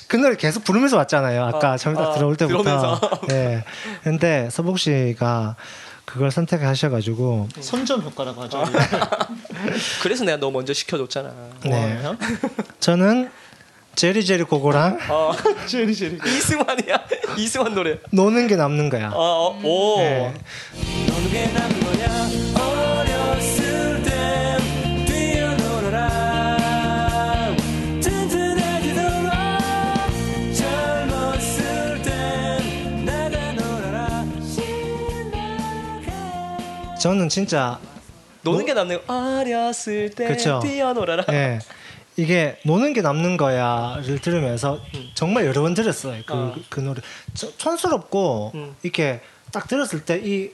그 노래 계속 부르면서 왔잖아요. 아까 어, 처음에 딱 어, 들어올 때부터. 들어오면서. (laughs) 예. 근데 서복 씨가 그걸 선택하셔가지고 선점 효과라고 하죠. (laughs) 그래서 내가 너 먼저 시켜줬잖아. 네. 저는 제리 제리 고고랑 어, (laughs) 제리 제리. 이승환이야. (laughs) 이승환 노래. 노는 게 남는 거야. 어, 어, 오. 네. 노는 게난 거야 어렸을 때 뛰어놀아라 튼튼하게 놀아 젊었을 때 나가 놀아라 신나게 저는 진짜 노는 게 남는 거. 어렸을 때 그쵸. 뛰어놀아라. 예. 이게 노는 게 남는 거야를 들으면서 정말 여러 번 들었어요. 그, 어. 그 노래 저- 촌스럽고 음. 이렇게 딱 들었을 때 이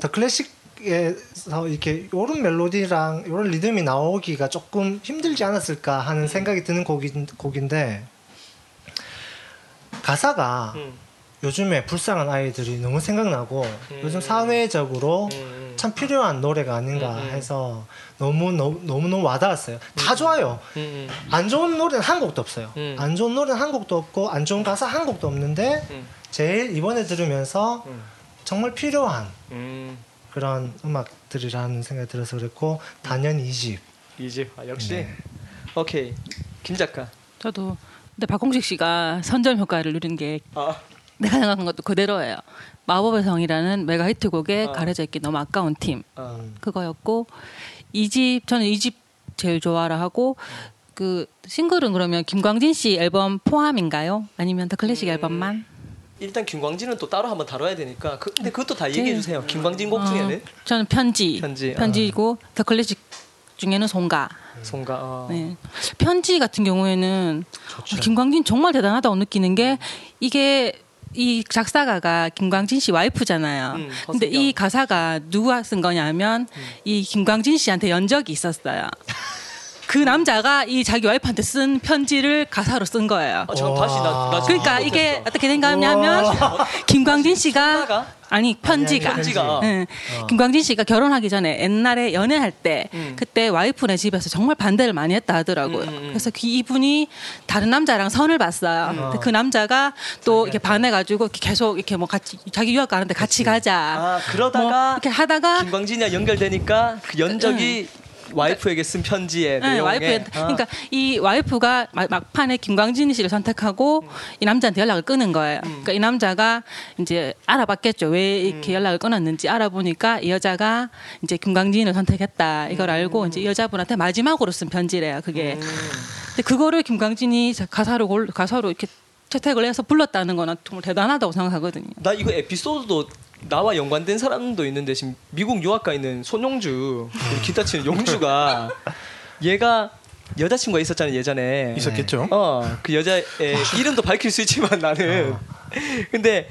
더 클래식에서 이렇게 요런 멜로디랑 요런 리듬이 나오기가 조금 힘들지 않았을까 하는 생각이 드는 곡인, 곡인데 가사가 음. 요즘에 불쌍한 아이들이 너무 생각나고 요즘 사회적으로 음. 참 필요한 노래가 아닌가 음, 음. 해서 너무 너무 너무 너무 와닿았어요. 다 좋아요. 음, 음. 안 좋은 노래는 한 곡도 없어요. 음. 안 좋은 노래는 한 곡도 없고 안 좋은 가사 한 곡도 없는데 음. 제일 이번에 들으면서 음. 정말 필요한 음. 그런 음악들이라는 생각이 들어서 그랬고 단연 이집 이집. 아, 역시. 네. 오케이. 김 작가. 저도 근데 박공식 씨가 선점 효과를 누린 게 아, 내가 생각한 것도 그대로예요. 마법의 성이라는 메가 히트곡에 어. 가려져 있기 너무 아까운 팀 아. 그거였고 이 집 저는 이 집 제일 좋아라 하고 그 싱글은 그러면 김광진 씨 앨범 포함인가요? 아니면 더 클래식 음. 앨범만? 일단 김광진은 또 따로 한번 다뤄야 되니까. 그, 근데 그것도 다 네. 얘기해 주세요. 김광진 곡 중에는 어, 저는 편지 편지, 아. 편지고 더 클래식 중에는 송가. 송가. 어. 네. 편지 같은 경우에는 어, 김광진 정말 대단하다고 느끼는 게 이게 이 작사가가 김광진 씨 와이프잖아요. 음, 근데. 이 가사가 누가 쓴 거냐면 이 김광진 씨한테 연적이 있었어요. (laughs) 그 남자가 이 자기 와이프한테 쓴 편지를 가사로 쓴 거예요. 아, 잠깐 다시 나, 나 그러니까 이게. 어떻게 된 거냐면 (laughs) 김광진 씨가? 아니 편지가 아니, 편지가. 응. 김광진 씨가 결혼하기 전에 옛날에 연애할 때 음. 그때 와이프네 집에서 정말 반대를 많이 했다 하더라고요. 음, 음, 음. 그래서 그 이분이 다른 남자랑 선을 봤어요. 근데 그 남자가 또 이렇게 반해가지고 계속 이렇게 뭐 같이 자기 유학 가는데 같이 가자. 아, 그러다가 뭐 이렇게 하다가 김광진이랑 연결되니까 그 연적이 와이프에게 쓴 편지의 네, 내용에 와이프 아. 그러니까 이 와이프가 마- 막판에 김광진 씨를 선택하고 이 남자한테 연락을 끊은 거예요. 그러니까 이 남자가 이제 알아봤겠죠. 왜 이렇게 연락을 끊었는지 알아보니까 이 여자가 이제 김광진을 선택했다. 이걸 알고 이제 이 여자분한테 마지막으로 쓴 편지래요. 그게. 근데 그거를 김광진이 가사로 골 가사로 이렇게 채택을 해서 불렀다는 거는 정말 대단하다고 생각하거든요. 나 이거 에피소드도 나와 연관된 사람도 있는데 지금 미국 유학 가 있는 손용주 우리 기타 치는 용주가 (laughs) 얘가 여자친구가 있었잖아요 예전에 있었겠죠. 어그 여자의 (laughs) 이름도 밝힐 수 있지만 나는 근데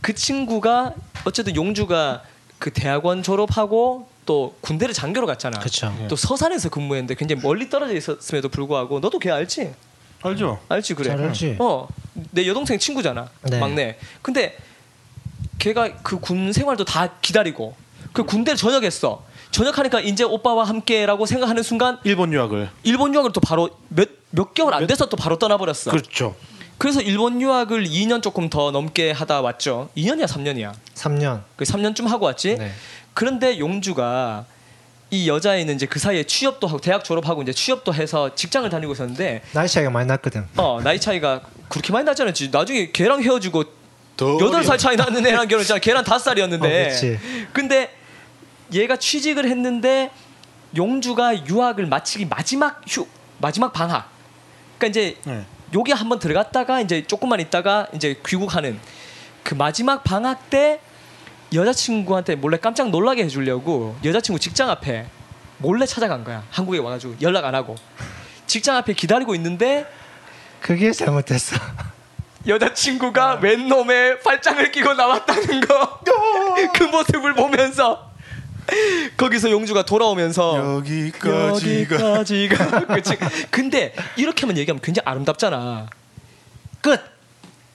그 친구가 어쨌든 용주가 그 대학원 졸업하고 또 군대를 장교로 갔잖아 그쵸. 또 서산에서 근무했는데 굉장히 멀리 떨어져 있었음에도 불구하고 너도 걔 알지 알죠? 알지 그래. 잘 알지. 어, 내 여동생 친구잖아. 네. 막내. 근데 걔가 그 군 생활도 다 기다리고 그 군대를 전역했어. 전역하니까 이제 오빠와 함께라고 생각하는 순간 일본 유학을. 일본 유학을 또 바로 몇 몇 개월 안 돼서 또 바로 떠나버렸어. 그렇죠. 그래서 일본 유학을 2년 조금 더 넘게 하다 왔죠. 2년이야, 3년이야. 3년. 그 3년쯤 하고 왔지. 네. 그런데 용주가 이 여자애는 이제 그 사이에 취업도 하고 대학 졸업하고 이제 취업도 해서 직장을 다니고 있었는데 나이 차이가 많이 났거든. 어 나이 차이가 그렇게 많이 않았지 나중에 걔랑 헤어지고 더 여덟 살 차이 나는 애랑 결혼했잖아 걔랑 다섯 살이었는데 어. 근데 얘가 취직을 했는데 용주가 유학을 마치기 마지막 휴 마지막 방학 그러니까 이제 네. 여기 한번 들어갔다가 이제 조금만 있다가 이제 귀국하는 그 마지막 방학 때 여자친구한테 몰래 깜짝 놀라게 해주려고 여자친구 직장 앞에 몰래 찾아간 거야 한국에 와가지고 연락 안 하고 직장 앞에 기다리고 있는데 그게 잘못됐어. 여자친구가 웬 놈의 팔짱을 끼고 나왔다는 거. (laughs) 그 모습을 보면서. 거기서 용주가 돌아오면서. 여기까지가. 여기까지가. (laughs) 그치. 근데 이렇게만 얘기하면 굉장히 아름답잖아. 끝.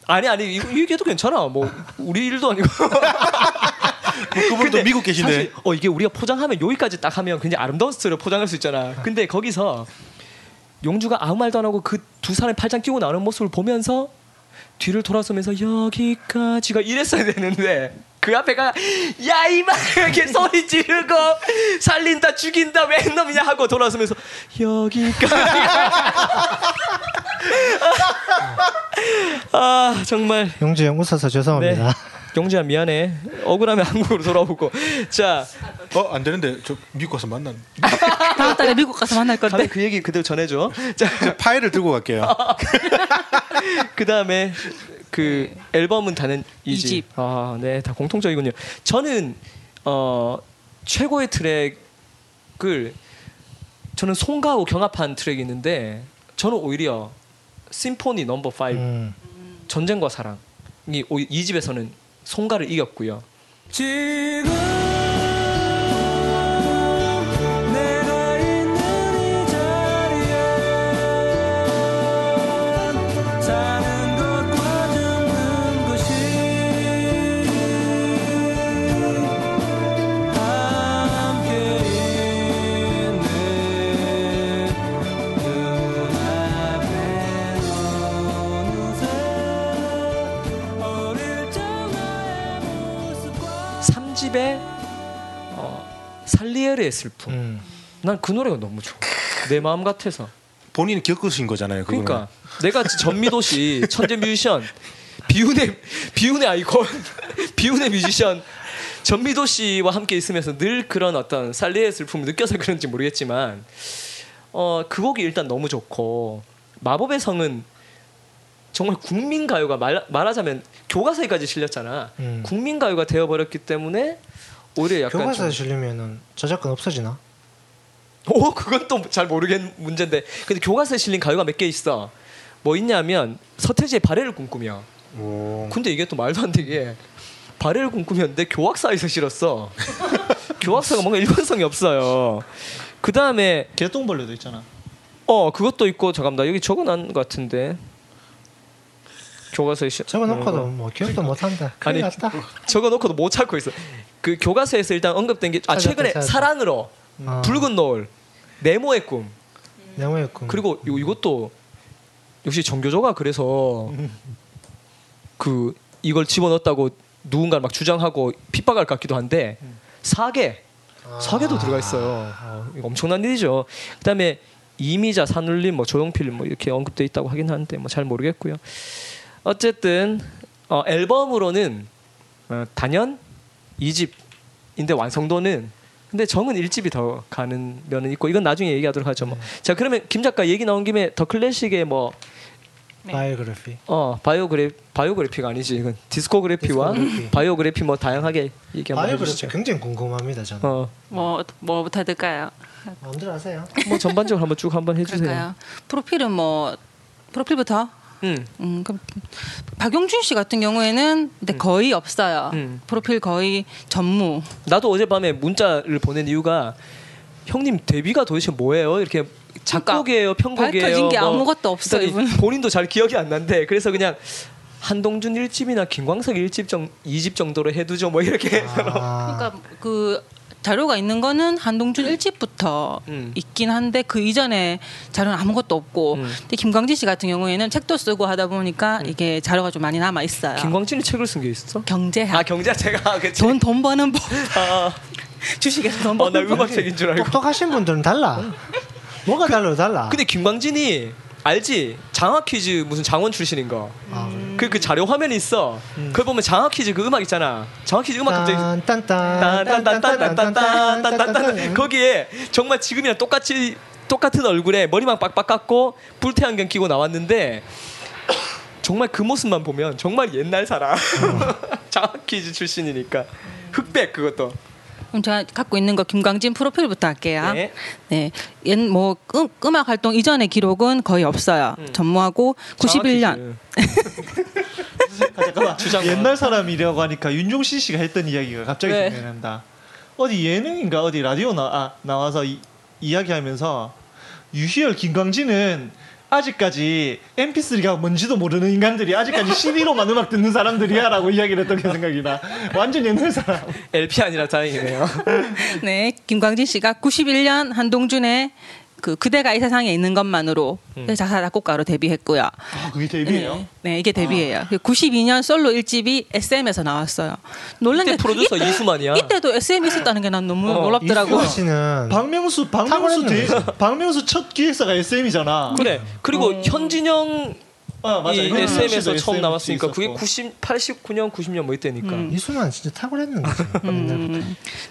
아니 아니 이거 얘기해도 괜찮아. 뭐 우리 일도 아니고. (laughs) 그분도 근데 미국 계신데 사실 어 이게 우리가 포장하면 여기까지 딱 하면 굉장히 아름다운 스토리를 포장할 수 있잖아. 근데 거기서 용주가 아무 말도 안 하고 그 두 사람이 팔짱 끼고 나오는 모습을 보면서 뒤를 돌아서면서 여기까지가 이랬어야 되는데 그 앞에가 야 이마 이렇게 소리 지르고 살린다 죽인다 웬 놈이냐 하고 돌아서면서 여기까지 (laughs) 아 정말 형 웃어서 죄송합니다. 네. 용주야 미안해 억울하면 한국으로 돌아오고 자 어 안 되는데 저 미국 가서 만난 다음 달에 미국 가서 만날 건데. 다음에 그 얘기 그대로 전해줘 자 저 파일을 들고 갈게요. (laughs) 그 다음에 그 앨범은 다는 이집. 이집. 아, 네, 다 공통적이군요. 저는 어 최고의 트랙을 저는 송가하고 경합한 트랙이 있는데 저는 오히려 심포니 넘버 5 음. 전쟁과 사랑이 오- 이 집에서는 송가를 이겼고요. 지금 살리에르의 슬픔. 음. 난그 노래가 너무 좋아. 내 마음 같아서. 본인이 겪으신 거잖아요. 그거는. 그러니까 내가 전미도 씨 (laughs) 천재 뮤지션 비운의 비운의 아이콘 (laughs) 비운의 뮤지션 전미도 씨와 함께 있으면서 늘 그런 어떤 살리의 슬픔을 느껴서 그런지 모르겠지만 어 그 곡이 일단 너무 좋고 마법의 성은 정말 국민 가요가 말, 말하자면 교과서에까지 실렸잖아. 음. 국민 가요가 되어 버렸기 때문에 오히려 약간 교과서에 좀- 실리면은 저작권 없어지나? 오 그건 또 잘 모르겠는 문제인데 근데 교과서에 실린 가요가 몇 개 있어 뭐 있냐면 서태지의 발해를 꿈꾸며 오. 근데 이게 또 말도 안 되게 발해를 꿈꾸면데 교학사에서 실었어 (laughs) 교학사가 뭔가 일관성이 없어요 그 다음에 개똥벌레도 있잖아. 어 그것도 있고 잠깐만 나 여기 적어놓은 것 같은데 교과서에 실 적어놓고도 뭐 기억도 못한다. 아니, 났다. (laughs) 적어놓고도 못 찾고 있어 그 교과서에서 일단 언급된 게 아 최근에 찾았다. 사랑으로 아, 붉은 노을 네모의 꿈 네모였군. 그리고 요, 이것도 역시 정교조가 그래서 그 이걸 집어넣었다고 누군가 막 주장하고 핍박할 것 같기도 한데 사계 사계도 들어가 있어요. 어, 엄청난 일이죠. 그다음에 이미자, 산울림, 뭐 조용필 뭐 이렇게 언급돼 있다고 하긴 하는데 뭐 잘 모르겠고요. 어쨌든 어, 앨범으로는 어, 단연 2집인데 완성도는 근데 정은 1집이 더 가는 면은 있고 이건 나중에 얘기하도록 하죠. 뭐. 자 그러면 김 작가 얘기 나온 김에 더 클래식의 뭐 바이오그래피. 어, 바이오그래 바이오그래피가 아니지 이건 디스코그래피와 디스코그래피. 바이오그래피 뭐 다양하게 얘기 한번 바이오그래피 해주시죠. 굉장히 궁금합니다 저는. 어, 뭐 뭐부터 될까요? 마음대로 하세요. 뭐 전반적으로 한번 쭉 한번 해주세요. 그럴까요? 프로필은 뭐 프로필부터 음, 음, 그럼 박용준 씨 같은 경우에는 근데 거의 없어요. 음. 프로필 거의 전무. 나도 어젯밤에 문자를 보낸 이유가 형님 데뷔가 도대체 뭐예요? 이렇게 작곡이에요, 편곡이에요. 그러니까 밝혀진 게 뭐 아무것도 없어, 이분은. 본인도 잘 기억이 안 난대. 그래서 그냥 한동준 1집이나 김광석 1집 정 2집 정도로 해두죠. 뭐 이렇게. 아, 그러니까 그 자료가 있는 거는 한동준 1집부터 음. 있긴 한데 그 이전에 자료는 아무것도 없고 음. 근데 김광진 씨 같은 경우에는 책도 쓰고 하다 보니까 이게 자료가 좀 많이 남아 있어요. 김광진이 책을 쓴 게 있어? 경제학. 아 경제 제가 그 책. 돈, 돈 버는 법. 아, (laughs) 주식에서 돈 어, 나 버는 음악책인 줄 알고. 똑똑하신 분들은 달라. 뭐가 달라 달라. 근데 김광진이 알지? 장학 퀴즈 무슨 장원 출신인 거. 아, 그, 그 자료 화면이 있어. 그걸 보면 장학 퀴즈 그 음악 있잖아. 장학 퀴즈 음악 갑자기 딴딴딴딴딴딴딴딴딴딴 거기에 정말 지금이랑 똑같이 똑같은 얼굴에 머리만 빡빡 깎고 뿔테 안경 끼고 나왔는데 정말 그 모습만 보면 정말 옛날 사람 장학 퀴즈 출신이니까 흑백 그것도 그럼 제가 갖고 있는 거 김광진 프로필부터 할게요. 네. 네. 옛뭐 음악 활동 이전의 기록은 거의 없어요. 전무하고 91년 장학 퀴즈. 잠깐만. 옛날 사람이라고 하니까 윤종신 씨가 했던 이야기가 갑자기 네. 생각난다. 어디 예능인가 어디 라디오 나, 아, 나와서 이, 이야기하면서 유희열 김광진은 아직까지 MP3가 뭔지도 모르는 인간들이 아직까지 CD로만 음악 듣는 사람들이야라고 이야기를 했던 게 생각이 나. 완전 옛날 사람. LP 아니라 다행이네요. (laughs) 네, 김광진 씨가 91년 한동준의 그 그대가 이 세상에 있는 것만으로 작사 작곡가로 데뷔했고요. 아, 그게 데뷔예요? 네, 네, 이게 데뷔예요. 92년 솔로 1집이 SM에서 나왔어요. 놀란 게 프로듀서 이때- 이수만이야. 이때도 SM이 있었다는 게 난 너무 어, 놀랍더라고. 이수만 씨는 박명수 박명수 대, 박명수 첫 기획사가 SM이잖아. 그래. 그리고 현진영 아 맞아. 이 SM에서 처음 SM 나왔으니까 그게 있었고. 90, 89년, 90년 뭐 이때니까. 이수만 진짜 탁월했는 거지. 옛날부터.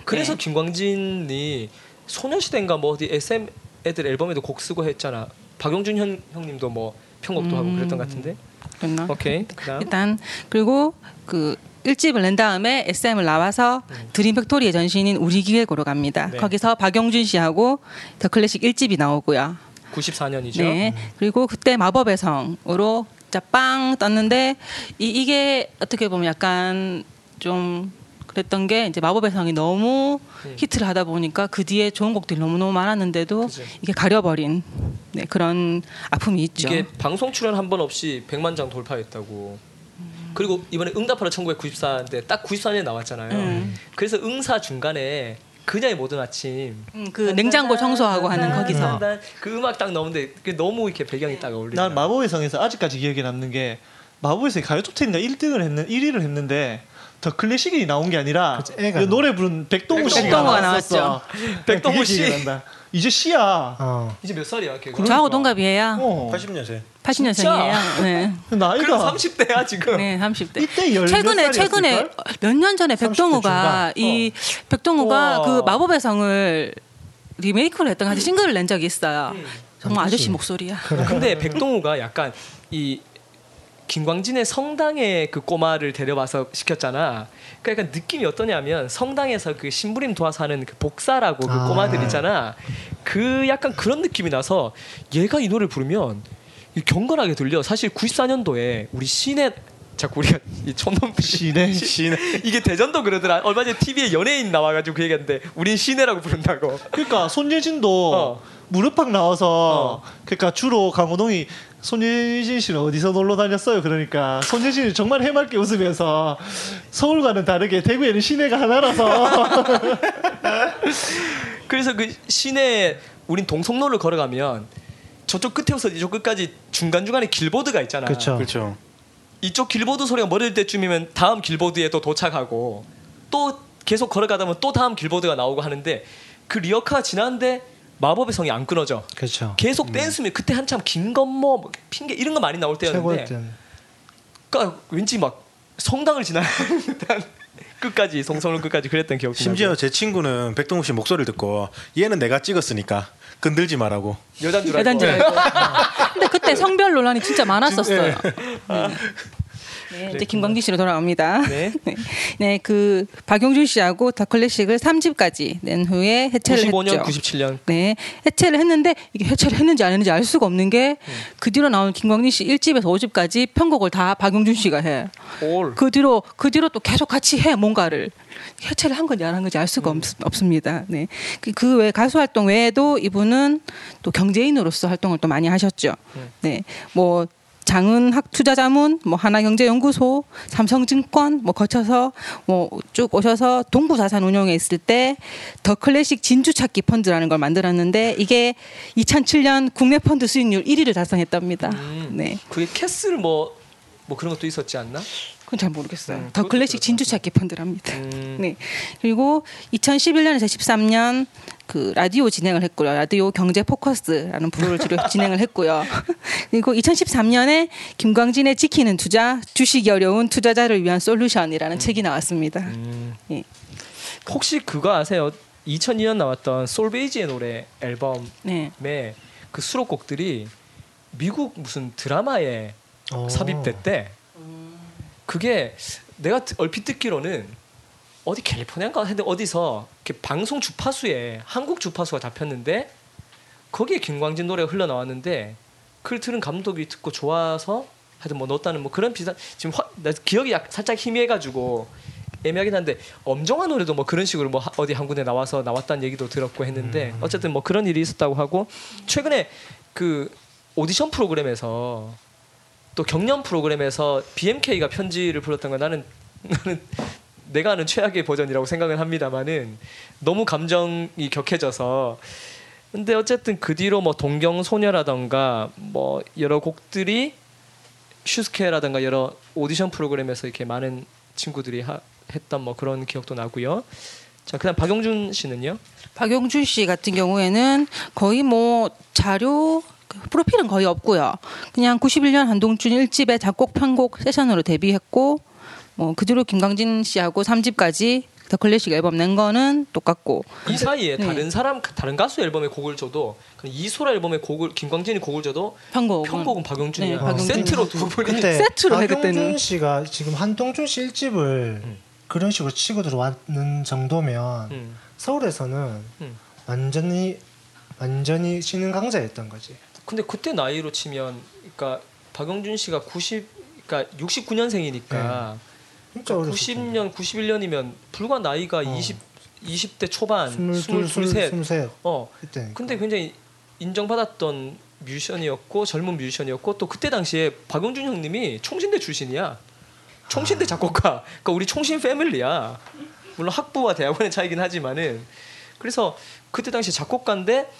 그래서 네. 김광진이 소녀시대인가 뭐 어디 SM 애들 앨범에도 곡 쓰고 했잖아. 박용준 형, 형님도 뭐 편곡도 하고 그랬던 것 같은데. 그랬나? 오케이. 그다음 일단 그리고 그 1집을 낸 다음에 SM을 나와서 드림 팩토리의 전신인 우리 기획으로 갑니다. 네. 거기서 박영준 씨하고 더 클래식 1집이 나오고요. 94년이죠. 네. 그리고 그때 마법의 성으로 진짜 빵 떴는데 이, 이게 어떻게 보면 약간 좀 그랬던 게 이제 마법의 성이 너무 히트를 하다 보니까 그 뒤에 좋은 곡들이 너무너무 많았는데도 음. 그치. 이게 가려버린 네, 그런 아픔이 있죠. 이게 방송 출연 한 번 없이 100만 장 돌파했다고. 그리고 이번에 응답하라 1994인데 딱 94년에 나왔잖아요. 음. 그래서 응사 중간에 그녀의 모든 아침 음, 그 냉장고 청소하고 하는 거기서 그 음악 딱 나오는데 그게 너무 이렇게 배경이 딱 어울리죠. 난 마법의 성에서 아직까지 기억에 남는 게 마법의 성 가요 톱텐인가 1등을 했는 1위를 했는데 더 클래식이 나온 게 아니라 그치, 애가 그 노래 부른 백동우 씨가 백동우가 나왔었어. 백동우 씨. 이제 씨야. 어. 이제 몇 살이야, 걔가? 저하고 동갑이에요. 어. 80년생. 80년생이에요. 네. 나이가 30대야 지금. 네, 30대. 이때 최근에 최근에? 몇 년 전에 30대 백동우가 이 백동우가 우와. 그 마법의 성을 리메이크를 했던 아주 싱글을 낸 적이 있어요. 정말 아저씨 목소리야. 근데 백동우가 약간 이 김광진의 성당에 그 꼬마를 데려와서 시켰잖아. 그러니까 느낌이 어떠냐면 성당에서 그 심부림 도와서 하는 그 복사라고 그 아. 꼬마들 있잖아. 그 약간 그런 느낌이 나서 얘가 이 노래를 부르면 이 경건하게 들려. 사실 94년도에 우리 시내 자꾸 우리가 이 촌놈 시내. 시내 이게 대전도 그러더라. 얼마 전에 TV에 연예인 나와가지고 그 얘기했는데 우린 시내라고 부른다고. 그러니까 손예진도 어. 무릎팍 나와서 어. 그러니까 주로 강호동이 손예진 씨는 어디서 놀러 다녔어요? 그러니까 손예진이 정말 해맑게 웃으면서 서울과는 다르게 대구에는 시내가 하나라서 (laughs) 그래서 그 시내 우린 동성로를 걸어가면 저쪽 끝에서 이쪽 끝까지 중간 중간에 길보드가 있잖아. 그렇죠. 그렇죠. 이쪽 길보드 소리가 멀을 때쯤이면 다음 길보드에 또 도착하고 또 계속 걸어가다 보면 또 다음 길보드가 나오고 하는데 그 리어카가 지나는데 마법의 성이 안 끊어져. 그렇죠. 계속 댄스면 그때 한참 김건모 뭐 핑계 이런 거 많이 나올 때였는데 최고였던. 그러니까 왠지 막 성당을 지나는 듯한 (laughs) 끝까지 성성을 끝까지 그랬던 기억이 심지어 나죠. 제 친구는 백동욱 씨 목소리를 듣고 얘는 내가 찍었으니까 건들지 말라고. 여잔 줄 알고 여잔 줄 알고. 근데 그때 성별 논란이 진짜 많았었어요. 네. 네, 이제 김광진 씨로 돌아옵니다. 네. (laughs) 네, 네, 그 박용준 씨하고 더 클래식을 3집까지 낸 후에 해체를 95년, 했죠. 97년 네, 해체를 했는데 이게 해체를 했는지 안 했는지 알 수가 없는 게 그 뒤로 나온 김광진 씨 1집에서 5집까지 편곡을 다 박용준 씨가 해. 올 그 뒤로 그 뒤로 또 계속 같이 해 뭔가를 해체를 한 건지 안 한 건지 알 수가 없, 습니다 네. 그- 그 외 가수 활동 외에도 이분은 또 경제인으로서 활동을 또 많이 하셨죠. 네. 뭐 장은학 투자자문, 뭐 하나경제연구소, 삼성증권 뭐 거쳐서 뭐 쭉 오셔서 동부자산 운용에 있을 때 더 클래식 진주찾기 펀드라는 걸 만들었는데 이게 2007년 국내 펀드 수익률 1위를 달성했답니다. 네. 그게 캐슬 뭐뭐 그런 것도 있었지 않나? 그건 잘 모르겠어요. 음, 더 클래식 그렇다. 진주 찾기 펀드랍니다. 음. 네. 그리고 2011년에서 13년 그 라디오 진행을 했고요. 라디오 경제 포커스라는 프로를 주로 (laughs) 진행을 했고요. 그리고 2013년에 김광진의 지키는 투자, 주식이 어려운 투자자를 위한 솔루션이라는 책이 나왔습니다. 음. 예. 혹시 그거 아세요? 2002년 나왔던 솔베이지의 노래 앨범에 네. 그 수록곡들이 미국 무슨 드라마에 어. 삽입됐대. 그게 내가 듣- 얼핏 듣기로는 어디 캘리포니아인가 했는데 어디서 이렇게 방송 주파수에 한국 주파수가 잡혔는데 거기에 김광진 노래가 흘러나왔는데 그걸 들은 감독이 듣고 좋아서 하여튼 뭐 넣었다는 뭐 그런 비슷한 지금 화, 나 기억이 약, 살짝 희미해가지고 애매하긴 한데 엄정한 노래도 뭐 그런 식으로 뭐 하- 어디 한 군데 나와서 나왔다는 얘기도 들었고 했는데 어쨌든 뭐 그런 일이 있었다고 하고 최근에 그 오디션 프로그램에서 또 경연 프로그램에서 BMK가 편지를 불렀던 건 나는 (laughs) 나는 내가 아는 최악의 버전이라고 생각을 합니다만은 너무 감정이 격해져서 근데 어쨌든 그 뒤로 뭐 동경 소녀라던가 뭐 여러 곡들이 슈스케라던가 여러 오디션 프로그램에서 이렇게 많은 친구들이 하, 했던 뭐 그런 기억도 나고요. 자 그다음 박용준 씨는요? 박용준 씨 같은 경우에는 거의 뭐 자료 그 프로필은 거의 없고요. 그냥 91년 한동준 1집에 작곡 편곡 세션으로 데뷔했고 뭐그 뒤로 김광진 씨하고 3집까지 더 클래식 앨범 낸 거는 똑같고 이 사이에 네. 다른 사람 다른 가수 앨범에 곡을 줘도 이소라 앨범에 곡을 김광진이 곡을 줘도 편곡은 편곡은 박용준이야. 네, 박용준. 세트로 두 분이 세트로 해, 박용준 그때는. 씨가 지금 한동준 씨 1집을 음. 그런 식으로 치고 들어왔는 정도면 음. 서울에서는 음. 완전히 완전히 신흥 강자였던 거지. 근데 그때 나이로 치면 그러니까 박용준 씨가 90 그러니까 69년생이니까 진 때. 90년 91년이면 불과 나이가 어. 20 20대 초반 22, 23. 23. 어. 그때. 근데 굉장히 인정받았던 뮤지션이었고 젊은 뮤지션이었고 또 그때 당시에 박용준 형님이 총신대 출신이야. 총신대 아. 작곡가. 그러니까 우리 총신 패밀리야. 물론 학부와 대학원의 차이긴 하지만은 그래서 그때 당시 작곡가인데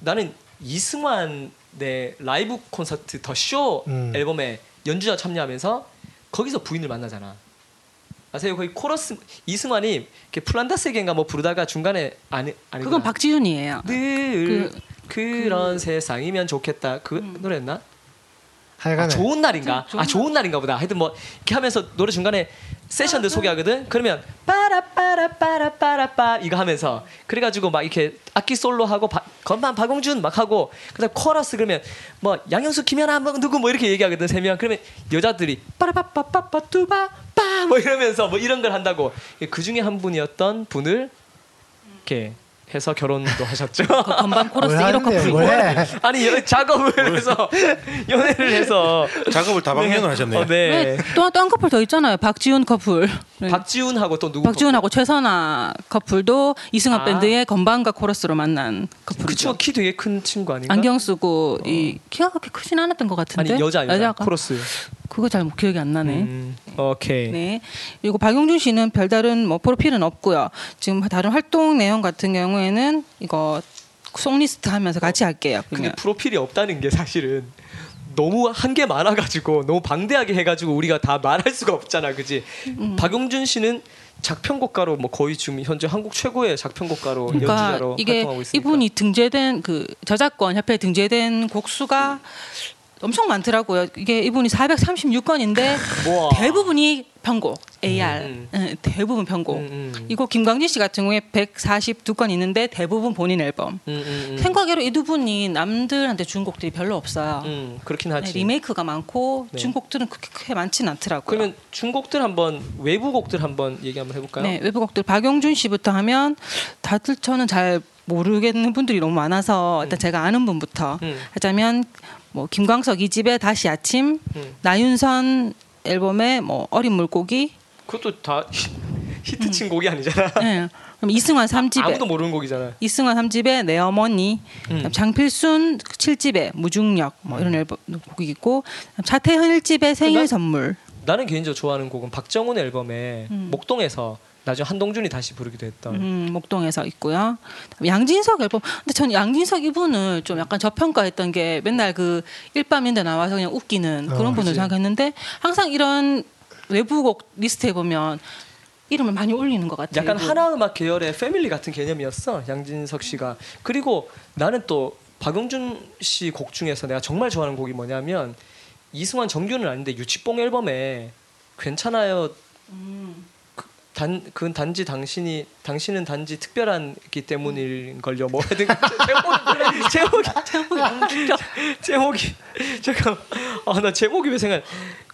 나는 이승환의 라이브 콘서트 더쇼 음. 앨범에 연주자 참여하면서 거기서 부인을 만나잖아. 아세요? 거기 코러스 이승환이 이렇게 플란다스에겐가 뭐 부르다가 중간에 아니 아니 그건 박지윤이에요. 늘 그- 그, 런 세상이면 좋겠다 그 노래였나? 아, 하여간에 좋은 날인가? 아 좋은 날인가 보다. 하여튼 뭐 이렇게 하면서 노래 중간에 세션들 소개하거든. 그러면 빠라빠라빠라빠라빠 이거 하면서 그래가지고 막 이렇게 악기 솔로 하고 바, 건반 박용준 막 하고 그다음 코러스 그러면 뭐 양현수 김연아 뭐 누구 뭐 이렇게 얘기하거든 세 명. 그러면 여자들이 빠라빠빠빠빠 뚜바 빠 (laughs) 뭐 이러면서 뭐 이런 걸 한다고 그 중에 한 분이었던 분을 이렇게 해서 결혼도 하셨죠. 그 건반 코러스 뭘 1호 하는데, 커플. 뭘 해? 아니 여- 작업을 해서 연애를 해서 작업을 다방면으로 하셨네요. 어, 네. 또한 커플 더 있잖아요. 박지훈 커플. 네. 박지훈하고 또 누구? 박지훈하고 최선아 커플도 이승환 아. 밴드의 건반과 코러스로 만난 그 커플이죠. 친구 키 되게 큰 친구 아닌가? 안경 쓰고 이 키가 그렇게 크진 않았던 것 같은데 아니 여자 여자? 코러스. 그거 잘 기억이 안 나네. 음, 오케이. 네. 그리고 박용준 씨는 별다른 뭐 프로필은 없고요. 지금 다른 활동 내용 같은 경우에는 이거 송리스트 하면서 같이 할게요. 근데 그러면 프로필이 없다는 게 사실은 너무 한 게 많아가지고 너무 방대하게 해가지고 우리가 다 말할 수가 없잖아, 그지? 음. 박용준 씨는 작편곡가로 뭐 거의 지금 현재 한국 최고의 작편곡가로 그러니까 연주자로 활동하고 있으니까. 이분이 등재된 그 저작권 협회에 등재된 곡수가 엄청 많더라고요. 이게 이분이 436건인데 우와. 대부분이 편곡 AR 음. 예, 대부분 편곡. 음, 음. 이거 김광진 씨 같은 경우에 142건 있는데 대부분 본인 앨범. 음, 음, 음. 생각외로 이 두 분이 남들한테 준 곡들이 별로 없어요. 음, 그렇긴 네, 하지. 리메이크가 많고 네. 준 곡들은 그렇게 크게 많지는 않더라고요. 그러면 중곡들 한번 외부 곡들 한번 얘기 한번 해볼까요? 네, 외부 곡들 박용준 씨부터 하면 다들 저는 잘 모르겠는 분들이 너무 많아서 일단 제가 아는 분부터 음. 하자면 뭐 김광석 이 집의 다시 아침, 음. 나윤선 앨범의 뭐 어린 물고기, 그것도 다 히트친 곡이 아니잖아. 네. 그럼 이승환 삼집에 아무도 모르는 곡이잖아. 이승환 삼집의내 어머니, 음. 장필순 칠집의 무중력 뭐 이런 앨범 곡이 있고 차태현 일집의 생일 난- 선물. 나는 개인적으로 좋아하는 곡은 박정훈 앨범에 음. 목동에서 나중에 한동준이 다시 부르기도 했던. 음, 목동에서 있고요. 양진석 앨범. 근데 저는 양진석 이분을 좀 약간 저평가했던 게 맨날 그 일밤인데 나와서 그냥 웃기는 그런 어, 분을 그치. 생각했는데 항상 이런 외부곡 리스트에 보면 이름을 많이 올리는 것 같아요. 약간 이분. 하나 음악 계열의 패밀리 같은 개념이었어 양진석 씨가 그리고 나는 또 박용준 씨 곡 중에서 내가 정말 좋아하는 곡이 뭐냐면 이승환 정규는 아닌데 유치뽕 앨범에 괜찮아요 그, 단 그건 단지 당신이 당신은 단지 특별한기 때문인 걸요. 뭐 하여튼 (laughs) 제목이 제목이 제목이 잠깐 아나 제목이 왜 생각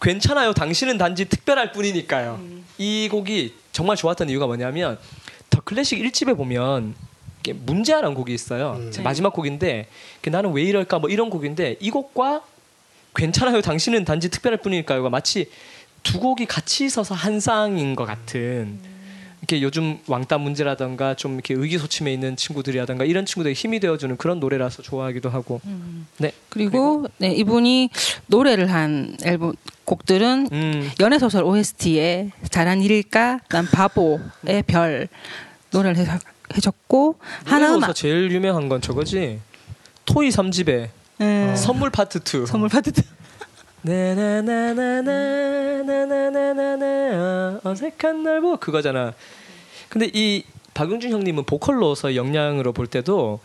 괜찮아요. 당신은 단지 특별할 뿐이니까요. 이 곡이 정말 좋았던 이유가 뭐냐면 더 클래식 1집에 보면 이게 문제아라는 곡이 있어요. 음. 제 마지막 곡인데 그 나는 왜 이럴까? 뭐 이런 곡인데 이 곡과 괜찮아요. 당신은 단지 특별할 뿐이니까요가 마치 두 곡이 같이 있어서 한 쌍인 것 같은 이렇게 요즘 왕따 문제라던가 좀 이렇게 의기소침해 있는 친구들이라던가 이런 친구들이 힘이 되어주는 그런 노래라서 좋아하기도 하고. 네. 그리고 네, 이분이 노래를 한 앨범 곡들은 음, 연애 소설 OST에 잘한 일일까, 난 바보의 별 노래를 해, 해줬고 하나 하나음악 음악 제일 유명한 건 저거지? 토이 3집에 음, 선물 파트 2 선물 받을 때 나나나나나나나나나나 어색한 날보 그거잖아. 근데 이 박용준 형님은 보컬로서 역량으로 볼 때도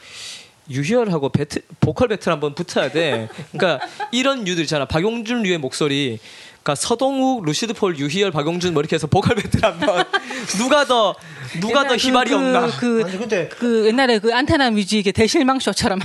유희열하고 배트 보컬 배틀 한번 붙어야 돼. 그러니까 이런 류들 있잖아. 박용준 류의 목소리. 그러니까 서동욱, 루시드 폴, 유희열, 박용준 뭐 이렇게 해서 보컬 배틀 한번 (laughs) 누가 더 누가 더 옛날 그- 희발이 그, 없나. 그, 아니 근데 그 옛날에 그 안테나 뮤직의 대실망 쇼처럼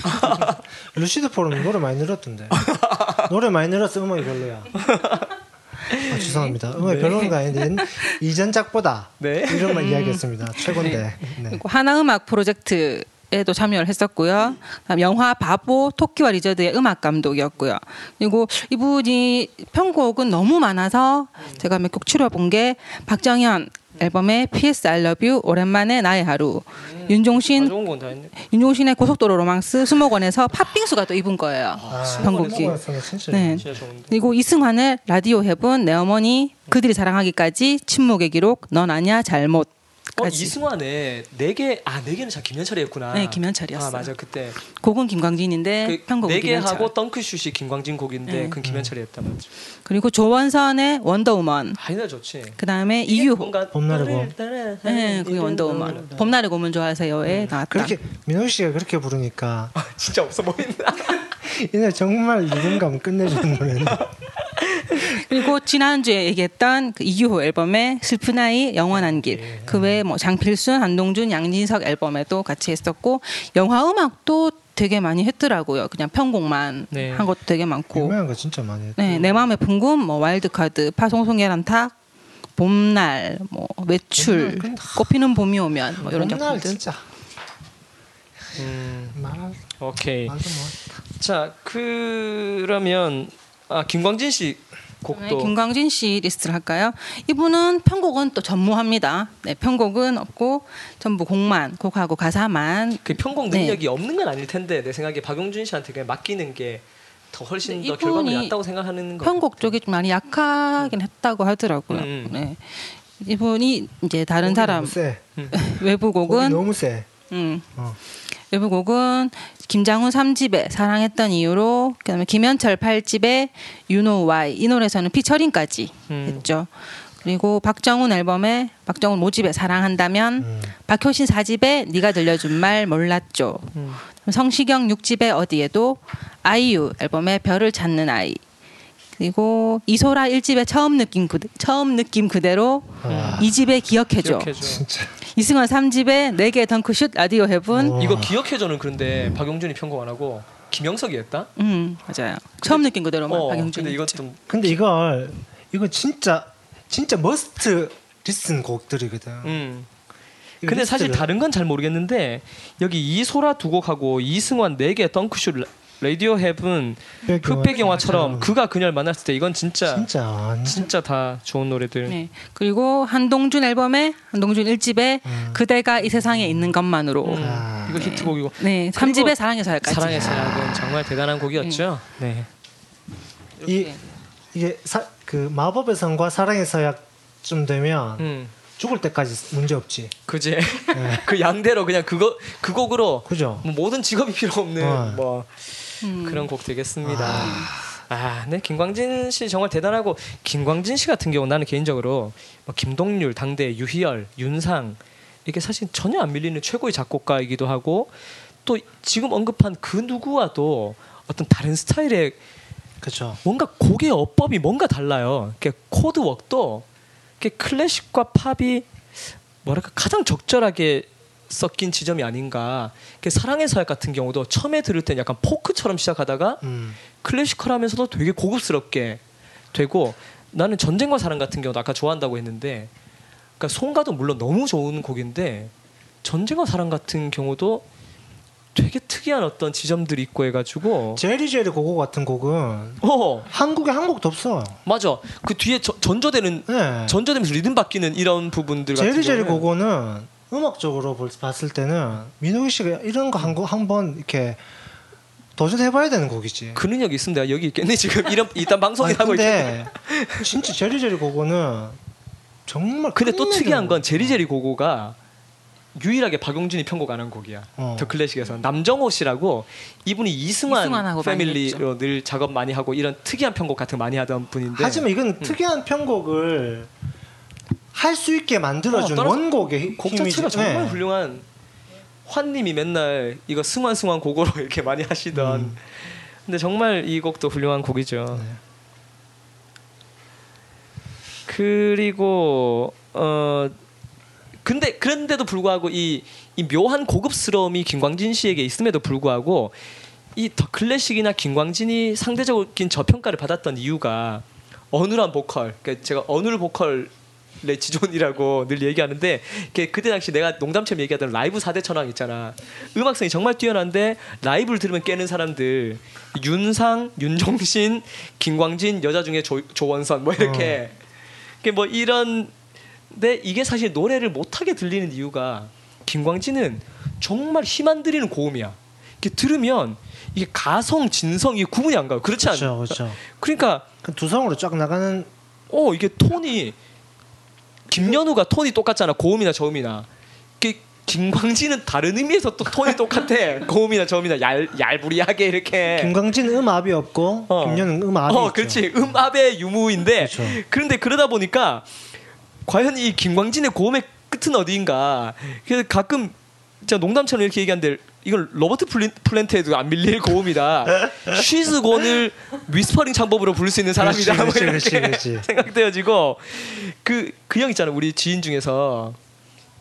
(laughs) 루시드 폴은 노래 많이 늘었던데. (laughs) 노래 많이 늘었어 음악이 별로야. 아, 죄송합니다. 음악이 별로는 거 아닌데 옛- 이전작보다 네. 이런만 이야기했습니다. 최고인데. 네. 그리고 하나음악 프로젝트 에도 참여를 했었고요. 그다음 영화 바보 토끼와 리저드의 음악 감독이었고요. 그리고 이분이 편곡은 너무 많아서 제가 몇 곡 추려본 게 박정현 앨범의 P.S. I Love You 오랜만에 나의 하루 다 윤종신 했네. 윤종신의 고속도로 로망스 수목원에서 팥빙수가 또 이분 거예요. 아, 편곡이. 먹었으면 진짜. 네. 그리고 이승환의 Radio Heaven 내 어머니 그들이 사랑하기까지 침묵의 기록 넌 아냐 잘못 어, 까지. 이승환의 내게, 아, 내게는 참 김현철이었구나. 네, 김현철이었어요. 아, 맞아. 그때. 곡은 김광진인데 그 편곡은 네 김현철. 개하고 덩크슛이 김광진 곡인데 네. 그건 김현철이었다 맞죠. 그리고 조원선의 원더우먼 아이나 좋지. 그 다음에 이유호 뭔가 봄날의 봄. 네, 그게 원더우먼 봄날의 고문 좋아하세요에 나왔다. 그렇게 민호 씨가 그렇게 부르니까 진짜 없어 보인다. (laughs) 이 노래 정말 리듬감 끝내주는 노래네. (laughs) 그리고 지난주에 얘기했던 그 이유호 앨범의 슬픈 아이 영원한 길. 예. 그 외에 뭐 장필순, 한동준, 양진석 앨범에도 같이 했었고 영화 음악도 되게 많이 했더라고요. 그냥 편곡만 네. 한 것도 되게 많고. 유명한 거 진짜 많이 했다. 네, 내 마음의 풍금, 뭐 와일드 카드, 파송송 계란탁, 봄날, 뭐 외출, 봄날, 꽃피는 봄이 오면 뭐 이런 봄날 작품들. 진짜 음, 말 오케이. 말도 뭐. 자, 그러면 아, 김광진 씨 네, 곡도 김광진 씨 리스트를 할까요? 이분은 편곡은 또 전무합니다. 네, 편곡은 없고 전부 곡만, 곡하고 가사만. 그 편곡 네. 능력이 없는 건 아닐 텐데 내 생각에 박용준 씨한테 그냥 맡기는 게 더 훨씬 네, 더 결과물이 낫다고 생각하는 거. 편곡 쪽이 좀 많이 약하긴 했다고 하더라고요. 음. 네. 이분이 이제 다른 사람. (laughs) 외부 곡은 너무 세. 음. 어. 외부 곡은 김장훈 3집에 사랑했던 이유로 그다음에 김현철 8집에 You Know Why 이 노래에서는 피처링까지 음. 했죠. 그리고 박정훈 앨범에 박정훈 5집에 사랑한다면 음. 박효신 4집에 네가 들려준 말 몰랐죠. 음. 성시경 6집에 어디에도 아이유 앨범에 별을 찾는 아이 그리고 이소라 1집에 처음 느낌 그대, 처음 느낌 그대로 아. 2집에 기억해줘. 기억해줘. 이승환 3집에 4개 덩크슛 라디오 어. 이거 기억해줘는 그런데 박용준이 편곡 안 하고 김영석이 했다. 음 맞아요. 처음 느낀 그대로만 어, 박영준. 근데 이건 좀 근데 이걸 이거 진짜 진짜 must listen 곡들이거든. 음. 이 근데 사실 리스트를. 다른 건 잘 모르겠는데 여기 이소라 두 곡하고 이승환 내게 덩크슛 라- Radio Heaven 흑백 흑백 영화 영화처럼 처럼. 그가 그녀를 만났을 때 이건 진짜 진짜 진짜 다 좋은 노래들. 네. 그리고 한동준 앨범에 한동준 1집에 음. 그대가 이 세상에 있는 것만으로. 음, 아. 이거 히트곡이고 네. 그리고 3집에 사랑의 서약까지. 사랑의 서약은 정말 대단한 곡이었죠. 네. 이 이게 사, 그 마법의 성과 사랑의 서약쯤 되면 음. 죽을 때까지 문제 없지. 그지? (laughs) 그 양대로 그냥 그거 그 곡으로 그죠? 뭐 모든 직업이 필요 없는 어. 뭐 그런 곡 되겠습니다. 아, 네 김광진 씨 정말 대단하고 김광진 씨 같은 경우 나는 개인적으로 뭐 김동률, 당대 유희열, 윤상 이게 사실 전혀 안 밀리는 최고의 작곡가이기도 하고 또 지금 언급한 그 누구와도 어떤 다른 스타일의 그렇죠. 뭔가 곡의 어법이 뭔가 달라요. 이렇게 코드웍도 이렇게 클래식과 팝이 뭐랄까 가장 적절하게 섞인 지점이 아닌가. 사랑의 사역 같은 경우도 처음에 들을 땐 약간 포크처럼 시작하다가 음. 클래시컬하면서도 되게 고급스럽게 되고 나는 전쟁과 사랑 같은 경우도 아까 좋아한다고 했는데 그러니까 송가도 물론 너무 좋은 곡인데 전쟁과 사랑 같은 경우도 되게 특이한 어떤 지점들이 있고 해가지고 제리 제리 고고 같은 곡은 어 한국에 한 곡도 없어. 맞아 그 뒤에 저- 전조되는 네. 전조되면서 리듬 바뀌는 이런 부분들 제리 제리 고고는 음악적으로 볼- 봤을 때는 민호기 씨가 이런 거 한 거 한 번 이렇게 도전해봐야 되는 곡이지. 그 능력이 있습니다 여기 있겠네 지금 이런 일단 방송이 하고 있는데 진짜 제리 제리 고고는 정말 근데 또 특이한 건 곡. 제리제리 고고가 유일하게 박용진이 편곡 안 한 곡이야. 어. 더 클래식에서 남정호 씨라고 이분이 이승환 패밀리로 늘 작업 많이 하고 이런 특이한 편곡 같은 거 많이 하던 분인데 하지만 이건 음. 특이한 편곡을 할 수 있게 만들어준 어, 원곡의 힘- 곡 힘이지. 자체가 정말 네. 훌륭한 환님이 맨날 이거 승환 승환 고고로 이렇게 많이 하시던 음. 근데 정말 이 곡도 훌륭한 곡이죠. 네. 그리고 어 근데 그런데도 불구하고 이, 이 묘한 고급스러움이 김광진 씨에게 있음에도 불구하고 이 더 클래식이나 김광진이 상대적인 저평가를 받았던 이유가 어눌한 보컬, 그러니까 제가 어눌 보컬 의 지존이라고 늘 얘기하는데 그때 당시 내가 농담처럼 얘기하던 라이브 4대 천왕 있잖아. 음악성이 정말 뛰어난데 라이브를 들으면 깨는 사람들 윤상, 윤종신, 김광진, 여자 중에 조, 조원선 뭐 이렇게 이게 뭐 이런 근데 이게 사실 노래를 못하게 들리는 이유가 김광진은 정말 힘안 들이는 고음이야. 이렇게 들으면 이게 가성, 진성 이 구분이 안 가요. 그렇지 않아요? 그렇죠, 그렇죠. 그러니까 그 두성으로 쫙 나가는 어 이게 톤이 김연우가 톤이 똑같잖아 고음이나 저음이나 이게 김광진은 다른 의미에서 또 톤이 똑같아 (laughs) 고음이나 저음이나 얄 얄부리하게 이렇게 김광진 음압이 없고 어. 김연우는 음압이 어 있죠. 그렇지 음압의 유무인데 그렇죠. 그런데 그러다 보니까 과연 이 김광진의 고음의 끝은 어디인가 그래서 가끔 진짜 농담처럼 이렇게 얘기하는데 이건 로버트 플랜트에도 안 밀릴 고음이다. She's Gone을 whispering 창법으로 부를 수 있는 사람이다. 뭐 그렇지, 이렇게 그렇지, 그렇지. 생각되어지고. 그 그 형 있잖아. 우리 지인 중에서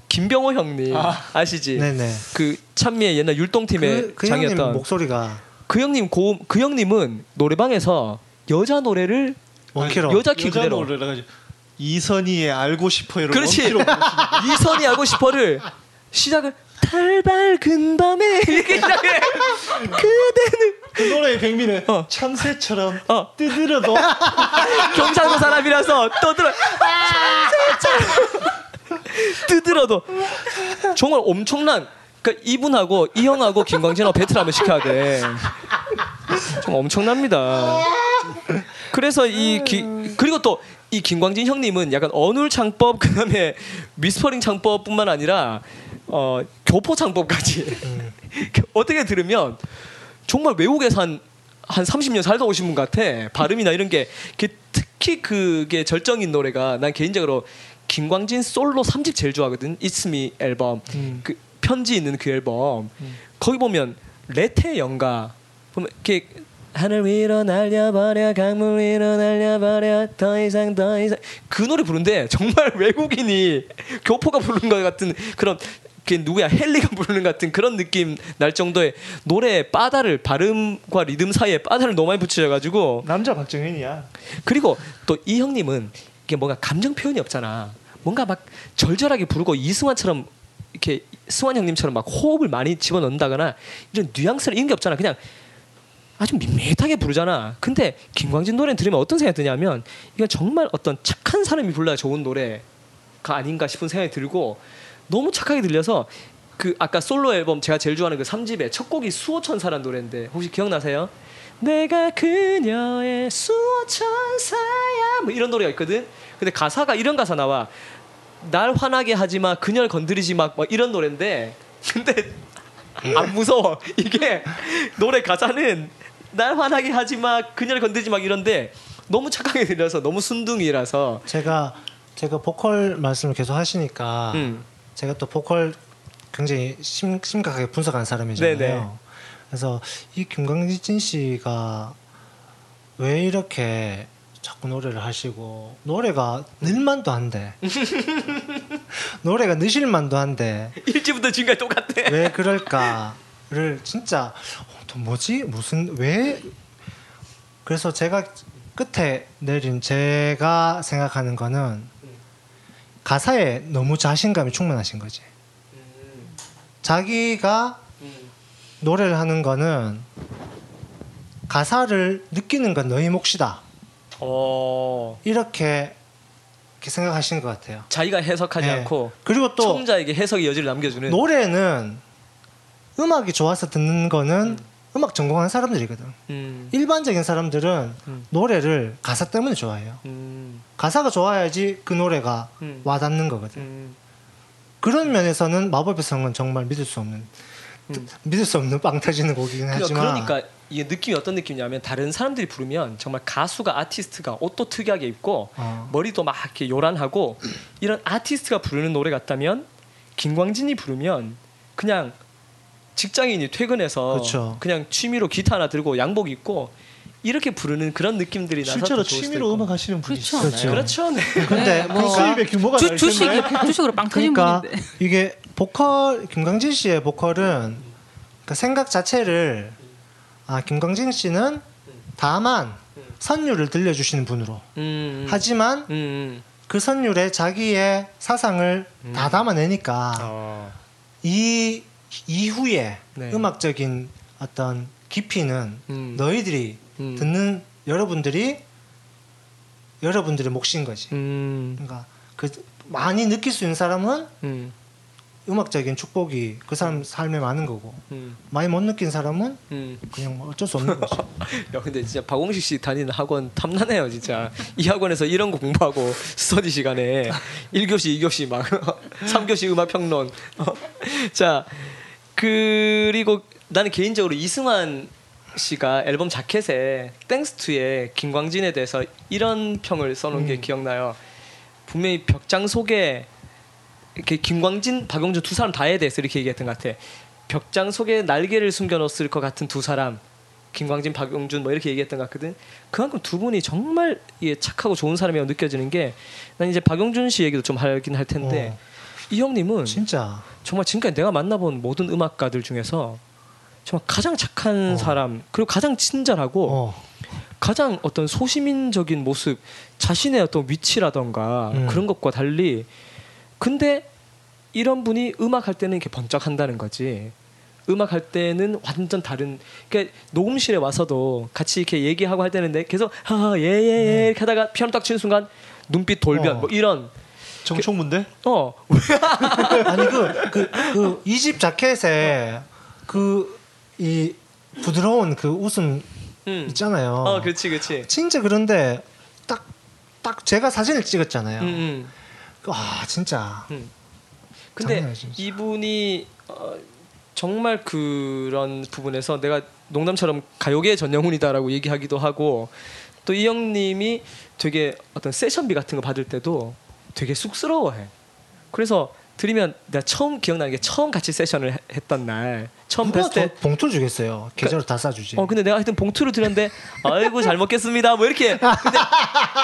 김병호 형님 아. 시지? 네네. 그 찬미의 옛날 율동팀의 그, 그 장이었던 목소리가 그 형님 고음 그 형님은 노래방에서 여자 노래를 원키로. 여자 키 여자 그대로. 이선희의 알고 싶어요를 그렇지. (laughs) 이선이 알고 싶어를 시작을 달 밝은 밤에 이렇게 시작해. 그대는 그 노래의 백미는 어. 참새처럼 어. 뜨드려도 (laughs) 경상도 사람이라서 떠들어. (laughs) 뜨들어도. 정말 엄청난 그러니까 이분하고 이 형하고 김광진하고 배틀 한번 시켜야 돼. 정말 엄청납니다. 그래서 이 기, 그리고 또 이 김광진 형님은 약간 어눌 창법 그다음에 whispering 창법뿐만 아니라 어 교포 창법까지 (laughs) 어떻게 들으면 정말 외국에서 한, 한 30년 살다 오신 분 같아. 발음이나 이런 게 그- 특히 그게 절정인 노래가 난 개인적으로 김광진 솔로 3집 제일 좋아하거든. Me 앨범. 그 편지 있는 그 앨범. 거기 보면 레테 연가 보면 이렇게 하늘 위로 날려버려 강물 위로 날려버려 더 이상 더 이상 그 노래 부른데 정말 (laughs) 외국인이 교포가 부르는 것 같은 그런 그 누구야 헨리가 부르는 것 같은 그런 느낌 날 정도의 노래 바다를 발음과 리듬 사이에 바다를 너무 많이 붙여가지고 남자 박정현이야. 그리고 또 이 형님은 이게 뭔가 감정 표현이 없잖아. 뭔가 막 절절하게 부르고 이승환처럼 이렇게 승환 형님처럼 막 호흡을 많이 집어넣는다거나 이런 뉘앙스를 이런 게 없잖아. 그냥 아주 밋밋하게 부르잖아. 근데 김광진 노래는 들으면 어떤 생각이 드냐면 이건 정말 어떤 착한 사람이 불러야 좋은 노래가 아닌가 싶은 생각이 들고 너무 착하게 들려서 그 아까 솔로 앨범 제가 제일 좋아하는 그 3집의 첫 곡이 수호천사라는 노래인데 혹시 기억나세요? 내가 그녀의 수호천사야 뭐 이런 노래가 있거든. 근데 가사가 이런 가사 나와. 날 화나게 하지 마 그녀를 건드리지 마뭐 이런 노래인데 (laughs) 근데 안 무서워 이게 노래 가사는 날 화나게 하지 마 그녀를 건드리지 마 이런데 너무 착하게 들려서 너무 순둥이라서 제가 제가 보컬 말씀을 계속 하시니까 음. 제가 또 보컬 굉장히 심, 심각하게 분석한 사람이잖아요. 네네. 그래서 이 김광진 씨가 왜 이렇게 자꾸 노래를 하시고 노래가 늘만도 한데 (laughs) 노래가 느실만도 한데 일지부터 지금까지 똑같아. 왜 그럴까를 진짜 어, 또 뭐지? 무슨 왜? 그래서 제가 끝에 내린 제가 생각하는 거는 가사에 너무 자신감이 충만하신 거지 자기가 노래를 하는 거는 가사를 느끼는 건 너희 몫이다 어 이렇게 이렇게 생각하시는 것 같아요. 자기가 해석하지 네. 않고 그리고 또 청자에게 해석의 여지를 남겨주는 노래는 음악이 좋아서 듣는 거는 음. 악 전공한 사람들이거든. 음, 일반적인 사람들은 음. 노래를 가사 때문에 좋아해요. 음, 가사가 좋아야지 그 노래가 음. 와닿는 거거든. 음. 그런 면에서는 마법의 성은 정말 믿을 수 없는 음. 믿을 수 없는 빵 터지는 곡이긴 그러니까, 하지만 그러니까 이게 느낌이 어떤 느낌이냐면 다른 사람들이 부르면 정말 가수가 아티스트가 옷도 특이하게 입고 어. 머리도 막 이렇게 요란하고 이런 아티스트가 부르는 노래 같다면 김광진이 부르면 그냥 직장인이 퇴근해서 그렇죠. 그냥 취미로 기타 하나 들고 양복 입고 이렇게 부르는 그런 느낌들이 나서 실제로 취미로. 음악 하시는 분이 그렇죠. 있어요. 그렇죠. 네. 근데 뭐 수입의 규모가 주, 텐데. 주식으로 빵 터진 그러니까 분인데. 이게 보컬 김광진 씨의 보컬은 그 생각 자체를 아 김광진 씨는 다만 선율을 들려주시는 분으로 음, 하지만 음, 음. 그 선율에 자기의 사상을 다 담아내니까 어. 이 이후에 네. 음악적인 어떤 깊이는 음. 너희들이 음. 듣는 여러분들이 여러분들의 몫인 거지. 음, 그러니까 그 많이 느낄 수 있는 사람은 음, 음악적인 축복이 그 사람 삶에 많은 거고 음, 많이 못 느낀 사람은 음. 그냥 뭐 어쩔 수 없는 거죠. (laughs) 야 근데 진짜 박홍식 씨 다니는 학원 탐나네요 진짜 이 학원에서 이런 거 공부하고 스터디 시간에 1교시 2교시 막 (laughs) 3교시 음악 평론 어. 자 그리고 나는 개인적으로 이승환 씨가 앨범 자켓에 땡스투에 김광진에 대해서 이런 평을 써놓은 게 음. 기억나요 분명히 벽장 속에 이렇게 김광진, 박용준 두 사람 다에 대해서 이렇게 얘기했던 것 같아. 벽장 속에 날개를 숨겨놓았을 것 같은 두 사람, 김광진, 박용준 뭐 이렇게 얘기했던 것 같거든. 그만큼 두 분이 정말 예, 착하고 좋은 사람이라고 느껴지는 게, 난 이제 박용준 씨 얘기도 좀 하긴 할 텐데, 어. 이 형님은 진짜 정말 지금까지 내가 만나본 모든 음악가들 중에서 정말 가장 착한 어. 사람, 그리고 가장 친절하고 어, 가장 어떤 소시민적인 모습, 자신의 어떤 위치라던가 음. 그런 것과 달리 근데 이런 분이 음악 할 때는 이렇게 번쩍한다는 거지. 음악 할 때는 완전 다른. 그러니까 녹음실에 와서도 같이 이렇게 얘기하고 할 때는 내 계속 하예예 이렇게 하다가 피아노 딱 치는 순간 눈빛 돌변 어. 뭐 이런 정총문데? 어 (laughs) 아니 그그 이집 자켓에 그 이 부드러운 그 웃음 음. 있잖아요. 어 그렇지 그렇지 진짜 그런데 딱 딱 제가 사진을 찍었잖아요. 음, 음. 와 진짜 근데 장난 아니지, 진짜. 이분이 어, 정말 그런 부분에서 내가 농담처럼 가요계 전영훈이다라고 얘기하기도 하고 또 이 형님이 되게 어떤 세션비 같은 거 받을 때도 되게 쑥스러워해. 그래서 들으면 내가 처음 기억나는 게 처음 같이 세션을 해- 했던 날 처음 뵀을 때저 봉투를 주겠어요. 계좌로 다 싸주지. 어 근데 내가 하여튼 봉투를 드렸는데 아이고 잘 먹겠습니다 뭐 이렇게 근데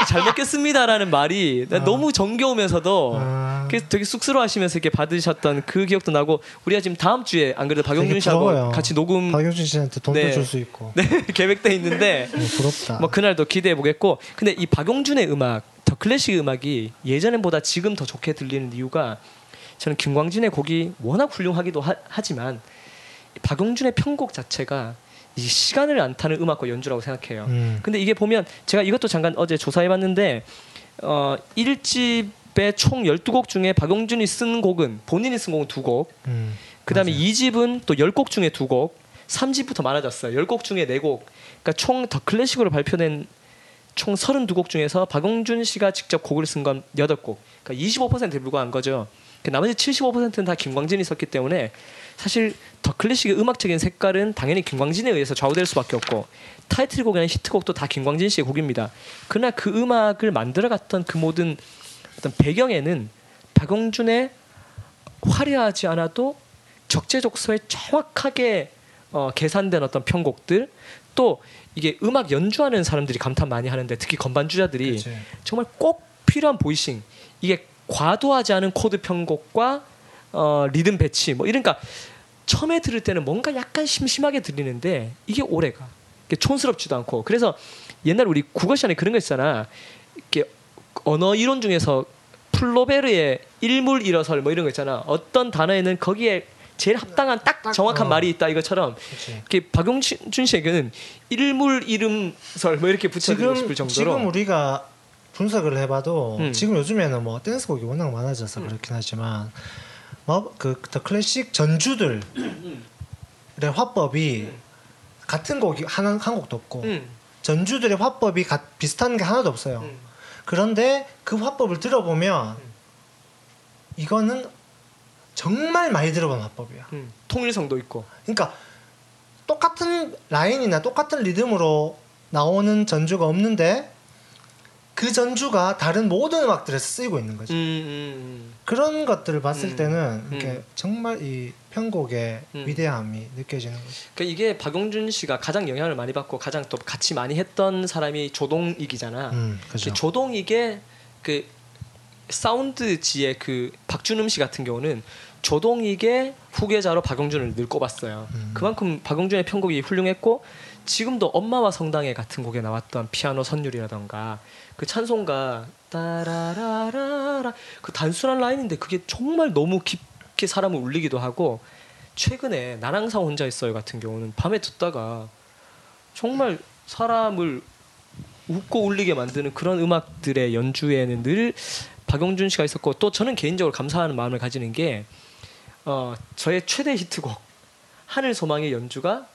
잘 먹겠습니다라는 말이 난 너무 정겨우면서도 아. 그래서 되게 쑥스러워하시면서 이렇게 받으셨던 그 기억도 나고 우리가 지금 다음 주에 안 그래도 되게 씨하고 부러워요. 같이 녹음 박용준 씨한테 돈도 네. 줄수 있고. 네, (laughs) 계획돼 있는데 네, 부럽다. 뭐 그날도 기대해 보겠고 근데 이 박용준의 음악 더 클래식 음악이 예전보다 지금 더 좋게 들리는 이유가 저는 김광진의 곡이 워낙 훌륭하기도 하, 지만 박용준의 편곡 자체가 이 시간을 안 타는 음악과 연주라고 생각해요. 음. 근데 이게 보면 제가 이것도 잠깐 어제 조사해 봤는데 어 1집의 총 12곡 중에 박용준이 쓴 곡은 본인이 쓴 곡은 2곡. 음. 그다음에 맞아요. 2집은 또 10곡 중에 2곡. 3집부터 많아졌어요. 10곡 중에 4곡. 그러니까 총 더 클래식으로 발표된 총 32곡 중에서 박용준 씨가 직접 곡을 쓴 건 8곡. 그러니까 25%에 불과한 거죠. 그 나머지 75%는 다 김광진이 썼기 때문에 사실 더 클래식의 음악적인 색깔은 당연히 김광진에 의해서 좌우될 수밖에 없고 타이틀곡이나 히트곡도 다 김광진 씨의 곡입니다. 그러나 그 음악을 만들어갔던 그 모든 어떤 배경에는 박용준의 화려하지 않아도 적재적소에 정확하게 어, 계산된 어떤 편곡들 또 이게 음악 연주하는 사람들이 감탄 많이 하는데 특히 건반주자들이 그치. 정말 꼭 필요한 voicing 이게 과도하지 않은 코드 편곡과 어, 리듬 배치 뭐 이러니까 처음에 들을 때는 뭔가 약간 심심하게 들리는데 이게 오래가. 촌스럽지도 않고. 그래서 옛날 우리 국어 시간에 그런 거 있잖아. 이렇게 언어 이론 중에서 플로베르의 일물일어설 뭐 이런 거 있잖아. 어떤 단어에는 거기에 제일 합당한 딱 정확한 어. 말이 있다 이것처럼. 그치. 이렇게 박용준 씨에게는 일물 이름설 뭐 이렇게 지금 싶을 정도로. 지금 우리가 분석을 해봐도 음. 지금 요즘에는 뭐 댄스곡이 워낙 많아져서 그렇긴 하지만 뭐그더 클래식 전주들의 화법이 같은 곡이 한, 한 곡도 없고 음. 전주들의 화법이 가- 비슷한 게 하나도 없어요. 음. 그런데 그 화법을 들어보면 이거는 정말 많이 들어본 화법이야. 음. 통일성도 있고 그러니까 똑같은 라인이나 똑같은 리듬으로 나오는 전주가 없는데 그 전주가 다른 모든 음악들에서 쓰이고 있는 거지. 음, 음, 그런 것들을 봤을 음. 때는 이렇게 음. 정말 이 편곡의 음. 위대함이 느껴지는 거지. 그러니까 이게 박용준 씨가 가장 영향을 많이 받고 가장 또 같이 많이 했던 사람이 조동익이잖아. 음, 그. 조동익의 그 사운드지의 그 박준음 씨 같은 경우는 조동익의 후계자로 박용준을 늘 꼽았어요. 음. 그만큼 박용준의 편곡이 훌륭했고 지금도 엄마와 성당에 같은 곡에 나왔던 피아노 선율이라던가 그 찬송가 따라라라라 그 단순한 라인인데 그게 정말 너무 깊게 사람을 울리기도 하고 최근에 난 항상 혼자 있어요 같은 경우는 밤에 듣다가 정말 사람을 웃고 울리게 만드는 그런 음악들의 연주에는 늘 박용준 씨가 있었고 또 저는 개인적으로 감사하는 마음을 가지는 게 어, 저의 최대 히트곡 하늘 소망의 연주가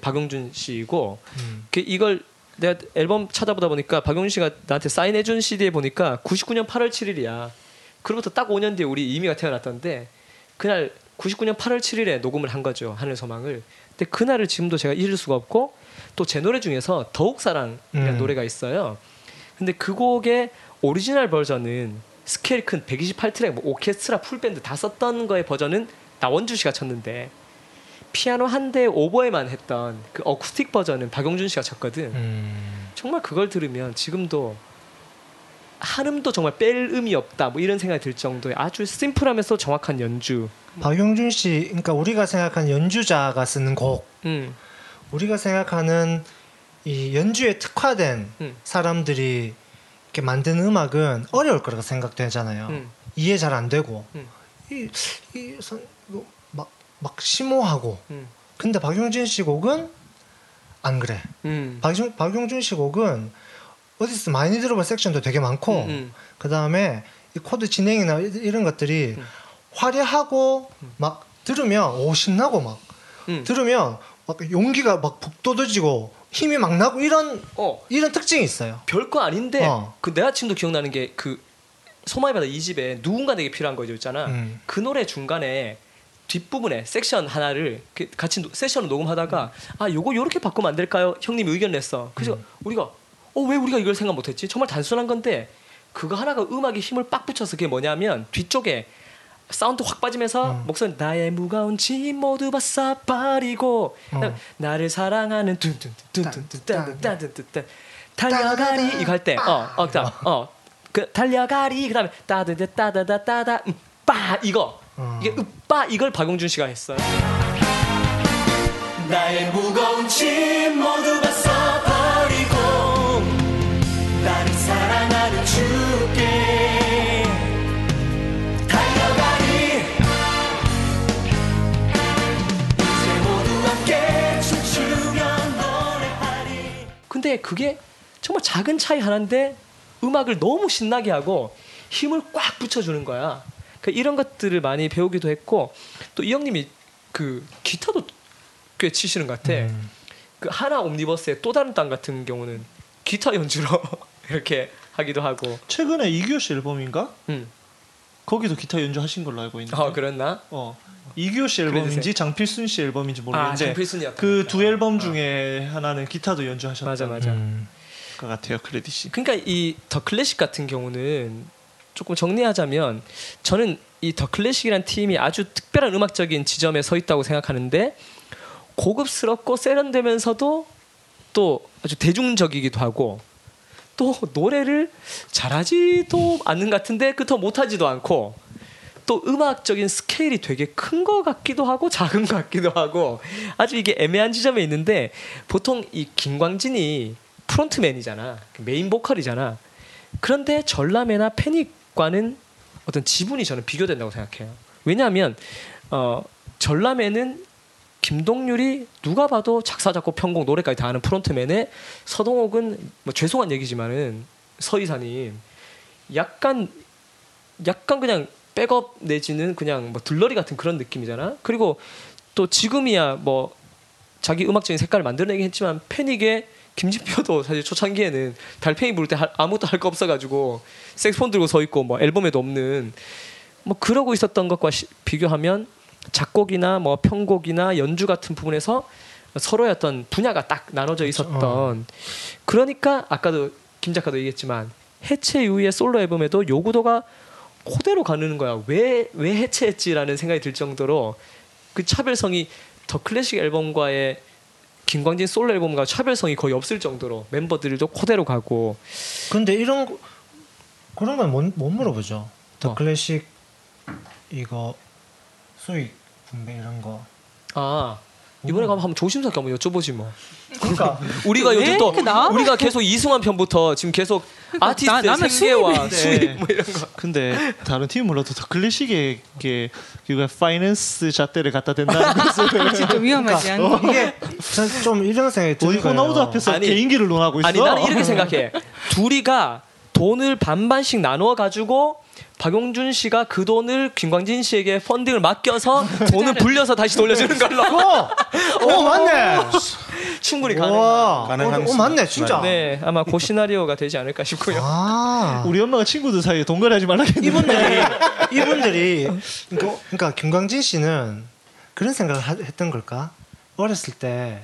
박용준 씨이고 음. 그 이걸 내가 앨범 찾아보다 보니까 박용준 씨가 나한테 사인해준 CD에 보니까 99년 8월 7일이야. 그로부터 딱 5년 뒤에 우리 이미가 태어났던데 그날 99년 8월 7일에 녹음을 한 거죠 하늘 소망을. 근데 그날을 지금도 제가 잊을 수가 없고 또 제 노래 중에서 더욱 사랑이라는 음. 노래가 있어요. 근데 그 곡의 오리지널 버전은 스케일 큰 128트랙 뭐 오케스트라 full band 다 썼던 거의 버전은 나원주 씨가 쳤는데 피아노 한 대 오버에만 했던 그 어쿠스틱 버전은 박용준 씨가 쳤거든. 음. 정말 그걸 들으면 지금도 한 음도 정말 뺄 음이 없다 뭐 이런 생각이 들 정도의 아주 심플하면서 정확한 연주. 박용준 씨, 그러니까 우리가 생각하는 연주자가 쓰는 곡, 음, 우리가 생각하는 이 연주에 특화된 음. 사람들이 이렇게 만드는 음악은 어려울 거라고 생각되잖아요. 음. 이해 잘 안 되고 음. 이, 이 선, 막, 막 심오하고 음, 근데 박용준 씨 곡은 안 그래. 음, 박용, 박용준 씨 곡은 어디서 많이 들어본 섹션도 되게 많고 음, 음. 그 다음에 이 코드 진행이나 이- 이런 것들이 음. 화려하고 막 들으면 오 신나고 막 음. 들으면 막 용기가 막 북돋아지고 힘이 막 나고 이런 어 이런 특징이 있어요. 별거 아닌데 어. 그 내가 지금도 기억나는 게 그 소마의 바다 이 집에 누군가 내게 필요한 거죠 있잖아. 음. 그 노래 중간에 뒷부분에 섹션 하나를 그 같이 노- 세션을 녹음하다가 아 요거 요렇게 바꾸면 안 될까요? 형님이 의견 냈어. 그래서 우리가 어 왜 우리가 이걸 생각 못했지? 정말 단순한 건데 그거 하나가 음악에 힘을 빡 붙여서 그게 뭐냐면 뒤쪽에 사운드 확 빠지면서 음. 목소리 나의 무거운 짐 모두 벗어 버리고 어. 나를 사랑하는 둔둔둔둔둔둔둔둔둔 달려가리 이거 할때 어 어어그 달려가리 그다음에 따드드 따다다 따다 음, 빠 이거 어. 이게 으빠 이걸 박용준 씨가 했어요. 나의 무거운 짐 모두 벗어버리고 나를 사랑하는 주께 달려가리 이제 모두 함께 춤추며 노래하리 근데 그게 정말 작은 차이 하나인데 음악을 너무 신나게 하고 힘을 꽉 붙여주는 거야. 그 이런 것들을 많이 배우기도 했고 또 이 형님이 그 기타도 꽤 치시는 것 같아. 음. 그 하나 옴니버스의 또 다른 땅 같은 경우는 기타 연주로 (laughs) 이렇게 하기도 하고. 최근에 이규호 씨 앨범인가? 음. 거기도 기타 연주하신 걸로 알고 있는데. 아 그랬나? 어. 이규호 씨. 앨범인지 장필순 씨 앨범인지 아 모르겠는데 장필순이었다. 그두 앨범 중에 하나는 기타도 연주하셨던 맞아 맞아. 음. 것 같아요 크레딧이. 그러니까 이 더 클래식 같은 경우는 조금 정리하자면 저는 이 더 클래식이란 팀이 아주 특별한 음악적인 지점에 서 있다고 생각하는데 고급스럽고 세련되면서도 또 아주 대중적이기도 하고 또 노래를 잘하지도 않는 것 같은데 그렇다고 못하지도 않고 또 음악적인 스케일이 되게 큰 것 같기도 하고 작은 것 같기도 하고 아주 이게 애매한 지점에 있는데 보통 이 김광진이 프론트맨이잖아 메인 보컬이잖아. 그런데 전람회나 패닉 과는 어떤 지분이 저는 비교된다고 생각해요 왜냐하면 어, 전람회는 김동률이 누가 봐도 작사 작곡 편곡 노래까지 다 하는 프론트맨에 서동옥은 뭐 죄송한 얘기지만은 서이사님 약간 약간 그냥 백업 내지는 그냥 뭐 들러리 같은 그런 느낌이잖아. 그리고 또 지금이야 뭐 자기 음악적인 색깔을 만들어내긴 했지만 패닉의 김진표도 사실 초창기에는 달팽이 부를 때 할- 아무것도 할 거 없어가지고 색스폰 들고 서 있고 뭐 앨범에도 없는 뭐 그러고 있었던 것과 시- 비교하면 작곡이나 뭐 편곡이나 연주 같은 부분에서 서로의 어떤 분야가 딱 나눠져 있었던 그러니까 아까도 김 작가도 얘기했지만 해체 이후의 솔로 앨범에도 요구도가 그대로 가는 거야. 왜왜 해체했지라는 생각이 들 정도로 그 차별성이 더 클래식 앨범과의 김광진 솔로 앨범과 차별성이 거의 없을 정도로 멤버들도 그대로 가고 근데 이런 거- 그런 건못 물어보죠. 더 뭐? 클래식 이거 수익 분배 이런 거. 아 이번에 가면 한번 조심스럽게 한번 여쭤보지 뭐. 그러니까 (laughs) 우리가 왜 요즘 또? 우리가 계속 이승환 편부터 지금 계속 아티스트의 나- 남의 생계와. 수입 뭐 이런 거. 근데 다른 팀 몰라도 더 클래식의 게 그가 파이낸스 잣대를 갖다 댄다는 (laughs) 것을 진짜 위험하지 않니? 이게 전좀 이런 생각이 거예요. 호나우드 앞에서 아니, 개인기를 논하고 있어. 아니 나는 이렇게 생각해. 둘이가 돈을 반반씩 나누어 가지고 박용준 씨가 그 돈을 김광진 씨에게 펀딩을 맡겨서 (laughs) 돈을 불려서 다시 돌려주는 걸로 어, 어 (laughs) 맞네. 충분히 가능. 가능한 어, 어 맞네 진짜. 네, 아마 그 시나리오가 되지 않을까 싶고요. 아, (laughs) 우리 엄마가 친구들 사이에 동거하지 말라 했는데 이분들이 이분들이 그러니까, 그러니까 김광진 씨는 그런 생각을 하- 했던 걸까? 어렸을 때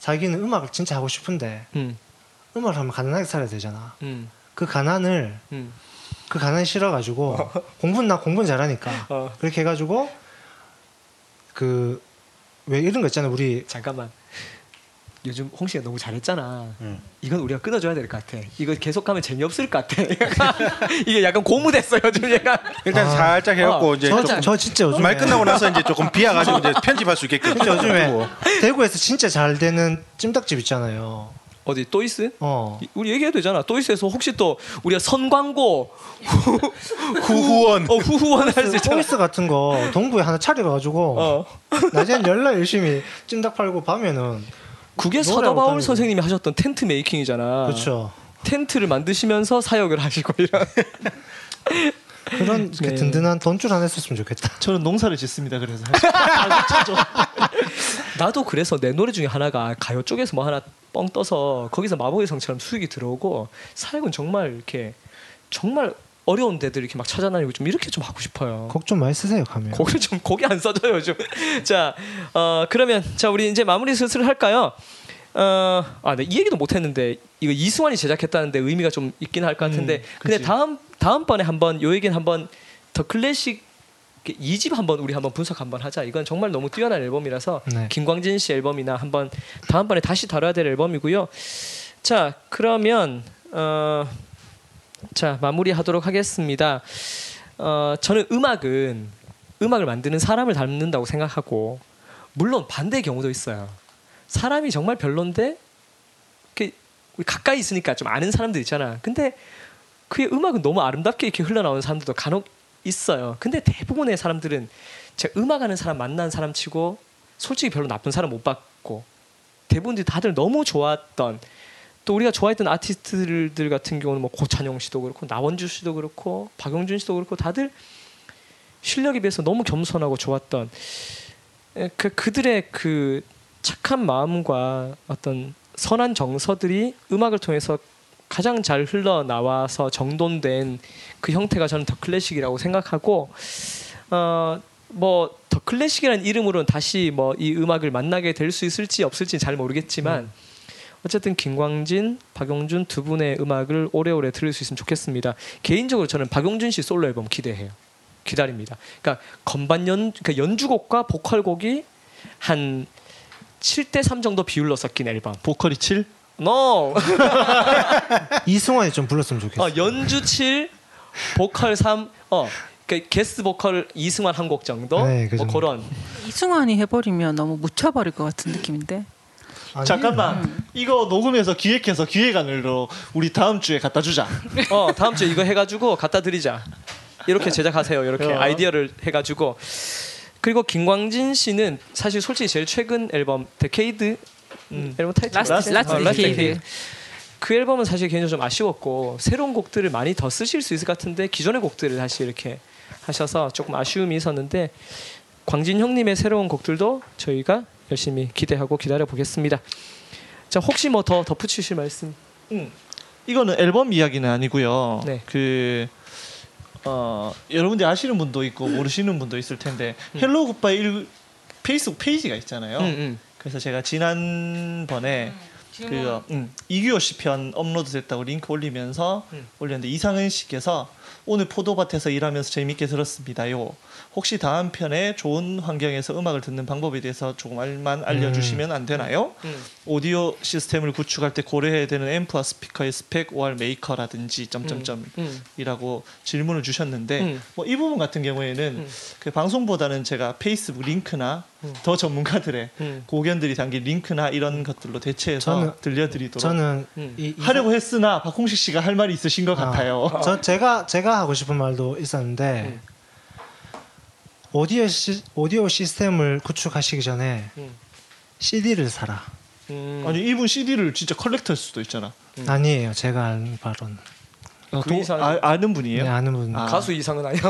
자기는 음악을 진짜 하고 싶은데 음, 음악을 하면 가난하게 살아야 되잖아. 음, 그 가난을 음. 그 가난이 싫어가지고 공부는 나 공부는 잘하니까 어. 그렇게 해가지고 그 왜 이런 거 있잖아 우리 잠깐만. 요즘 홍 씨가 너무 잘했잖아. 음. 이건 우리가 끊어줘야 될 것 같아. 이거 계속하면 재미없을 것 같아. (laughs) 이게 약간 고무됐어 요즘 얘가. 일단 살짝 해갖고 어, 이제 저, 조금 저 진짜 요즘에 말 끝나고 나서 이제 조금 비워가지고 이제 편집할 수 있게끔 요즘에 해가지고. 대구에서 진짜 잘 되는 찜닭집 있잖아요. 어디 또이스? 어. 이- 우리 얘기해도 되잖아. 또이스에서 혹시 또 우리가 선광고 (laughs) 후후원. 어, 후후원 할 수 있잖아. 서비스 같은 거 동구에 하나 차려가지고 어. 낮에는 열날 열심히 찜닭 팔고 밤에는 그게 다니고. 선생님이 하셨던 텐트 메이킹이잖아. 그렇죠. 텐트를 만드시면서 사역을 하시고 이런. (laughs) 그런 그 네. 든든한 돈줄 하나 했었으면 좋겠다. 저는 농사를 짓습니다. 그래서 (laughs) 나도 그래서 내 노래 중에 하나가 가요 쪽에서 뭐 하나 뻥 떠서 거기서 마법의 성처럼 수익이 들어오고 사역은 정말 이렇게 정말 어려운 데들 이렇게 막 찾아다니고 좀 이렇게 좀 하고 싶어요. 곡 좀 많이 쓰세요 가면. 곡을 좀 곡이 안 써져요 요즘. 자, 어 그러면 자 우리 이제 마무리 슬슬 할까요? 어, 아, 네, 이 얘기도 못 했는데 이거 이승환이 제작했다는데 의미가 좀 있긴 할 것 같은데 근데 그치. 다음 다음 번에 한번 요 얘기는 한번 더 클래식 이집 한번 우리 한번 분석 한번 하자. 이건 정말 너무 뛰어난 앨범이라서 네. 김광진 씨 앨범이나 한번 다음번에 다시 다뤄야 될 앨범이고요. 자, 그러면 어, 자 마무리하도록 하겠습니다. 어, 저는 음악은 음악을 만드는 사람을 닮는다고 생각하고 물론 반대의 경우도 있어요. 사람이 정말 별론데 가까이 있으니까 좀 아는 사람들 있잖아. 근데 그의 음악은 너무 아름답게 이렇게 흘러나오는 사람들도 간혹 있어요. 근데 대부분의 사람들은 제가 음악하는 사람 만난 사람 치고 솔직히 별로 나쁜 사람 못 봤고 대부분들이 다들 너무 좋았던 또 우리가 좋아했던 아티스트들 같은 경우는 뭐 고찬용 씨도 그렇고 나원주 씨도 그렇고 박용준 씨도 그렇고 다들 실력에 비해서 너무 겸손하고 좋았던 에, 그 그들의 그 착한 마음과 어떤 선한 정서들이 음악을 통해서 가장 잘 흘러나와서 정돈된 그 형태가 저는 더 클래식이라고 생각하고 어 뭐더 클래식이라는 이름으로는 다시 뭐 이 음악을 만나게 될 수 있을지 없을지 잘 모르겠지만 어쨌든 김광진, 박용준 두 분의 음악을 오래오래 들을 수 있으면 좋겠습니다. 개인적으로 저는 박용준 씨 솔로 앨범 기대해요. 기다립니다. 그러니까 건반 연 그러니까 연주곡과 보컬곡이 한 7대 3 정도 비율로 섞인 앨범. 보컬이 7? No. (laughs) 이승환이 좀 불렀으면 좋겠어. 어, 연주 7, 보컬 3. 어. 그 게스트 보컬 이승환 한 곡 정도. 네, 그뭐 정도. 그런. 이승환이 해버리면 너무 묻혀버릴 것 같은 느낌인데. 아니에요. 잠깐만 이거 녹음해서 기획해서 기획안으로 우리 다음 주에 갖다 주자. 어, 다음 주에 이거 해 가지고 갖다 드리자. 이렇게 제작하세요. 이렇게 어. 아이디어를 해 가지고 그리고 김광진 씨는 사실 솔직히 제일 최근 앨범 Decade 음, 앨범 타이틀 Last- Last 어, Last Decade. Decade. 그 앨범은 사실 개인적으로 좀 아쉬웠고 새로운 곡들을 많이 더 쓰실 수 있을 것 같은데 기존의 곡들을 다시 이렇게 하셔서 조금 아쉬움이 있었는데 광진 형님의 새로운 곡들도 저희가 열심히 기대하고 기다려 보겠습니다. 자 혹시 뭐 더 덧붙이실 말씀? 이거는 앨범 이야기는 아니고요. 네. 그 어, 여러분들 아시는 분도 있고 모르시는 분도 있을 텐데 Hello Goodbye 일- 페이스북 페이지가 있잖아요. 음, 음. 그래서 제가 지난번에 그 음, 이규호 씨 편 업로드 됐다고 링크 올리면서 음. 올렸는데 이상은 씨께서 오늘 포도밭에서 일하면서 재밌게 들었습니다요. 혹시 다음 편에 좋은 환경에서 음악을 듣는 방법에 대해서 조금만 알려주시면 안 되나요? 음. 오디오 시스템을 구축할 때 고려해야 되는 앰프와 스피커의 스펙, or 메이커라든지 점점점 음. 이라고 질문을 주셨는데 음. 뭐이 부분 같은 경우에는 음. 그 방송보다는 제가 페이스북 링크나 음. 더 전문가들의 음. 고견들이 담긴 링크나 이런 것들로 대체해서 저는- 들려드리도록 저는 음. 이, 이 하려고 했으나 박홍식 씨가 할 말이 있으신 것 아. 같아요. 저 제가 제가 하고 싶은 말도 있었는데 음. 오디오 시, 오디오 시스템을 구축하시기 전에 음. CD를 사라. 음. 아니 이분 CD를 진짜 컬렉터일 수도 있잖아. 아니에요. 제가 아는 바로는 아, 그 도- 이상- 아, 아는 분이에요? 네, 아는 분. 아. 가수 이상은 아니야.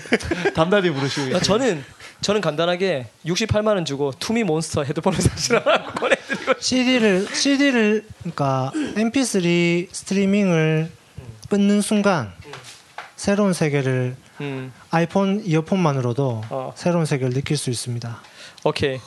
(laughs) 담다리 부르시고 아, 계세요. 저는 저는 간단하게 68만 원 주고 투미 몬스터 헤드폰을 (laughs) 사시라고 보내드리고 CD를 CD를 그러니까 MP3 스트리밍을 끊는 순간 새로운 세계를 음, 아이폰 이어폰만으로도 어. 새로운 세계를 느낄 수 있습니다. 오케이.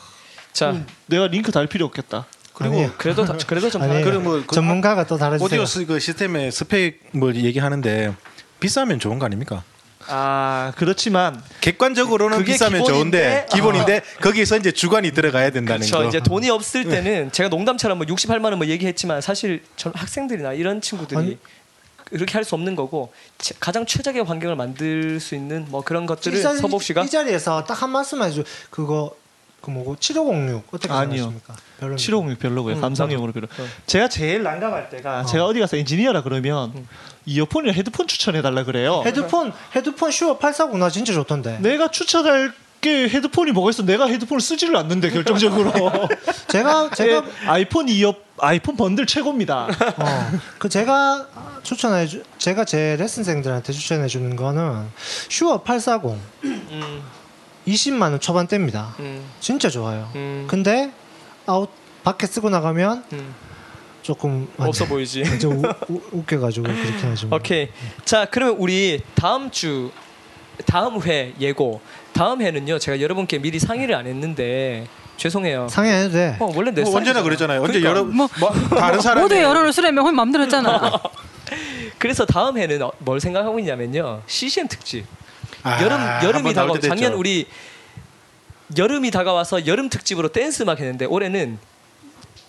자 음, 내가 링크 달 필요 없겠다. 그리고 아니에요. 그래도 다- 그래도 좀. 그럼 뭐 그- 전문가가 또 달아주세요. 오디오 스- 그 시스템의 스펙 뭐 얘기하는데 비싸면 좋은 거 아닙니까? 아 그렇지만 객관적으로는 비싸면 기본인데, 좋은데 기본인데 거기서 이제 주관이 들어가야 된다는 저 거. 이제 돈이 없을 때는 제가 농담처럼 뭐 68만 원 뭐 얘기했지만 사실 전 학생들이나 이런 친구들이 아니. 그렇게 할 수 없는 거고 제- 가장 최적의 환경을 만들 수 있는 뭐 그런 것들을 이, 자리, 서복 씨가 이 자리에서 딱 한 말씀만 해줘. 그거 그 뭐고 7506 어떻게. 생각하십니까? 별로 750 별로고요. 음, 감상용으로 별로. 어. 제가 제일 난감할 때가 제가 어디 가서 엔지니어라 그러면 이어폰이랑 헤드폰 추천해 달라 그래요. 헤드폰 헤드폰 슈어 840나 진짜 좋던데. 내가 추천할 게 헤드폰이 뭐가 있어? 내가 헤드폰을 쓰지를 않는데 결정적으로. (laughs) 제가 제가 예, 아이폰 이어 아이폰 번들 최고입니다. (laughs) 어, 그 제가 추천해 주 제가 제 레슨생들한테 추천해 주는 거는 슈어 840 음, 20만 원 초반대입니다. 음, 진짜 좋아요. 음, 근데 아웃 밖에 쓰고 나가면 음. 조금 없어 보이지. (laughs) 좀 웃겨가지고 그렇게 하죠. 오케이. 자, 그러면 우리 다음 주 다음 회 예고. 다음 회는요. 제가 여러분께 미리 상의를 안 했는데 죄송해요. 상의해도 돼. 어, 원래 내 뭐 언제나. 그랬잖아요. 언제 그러니까. 여러 뭐, 뭐 다른 사람의 모두의 여론을 수렴해 혼 마음대로 했잖아. (laughs) 그래서 다음 회는 어- 뭘 생각하고 있냐면요. CCM 특집. 아, 여름 여름이 다가 작년 됐죠. 우리 여름이 다가와서 여름 특집으로 댄스 음악 했는데 올해는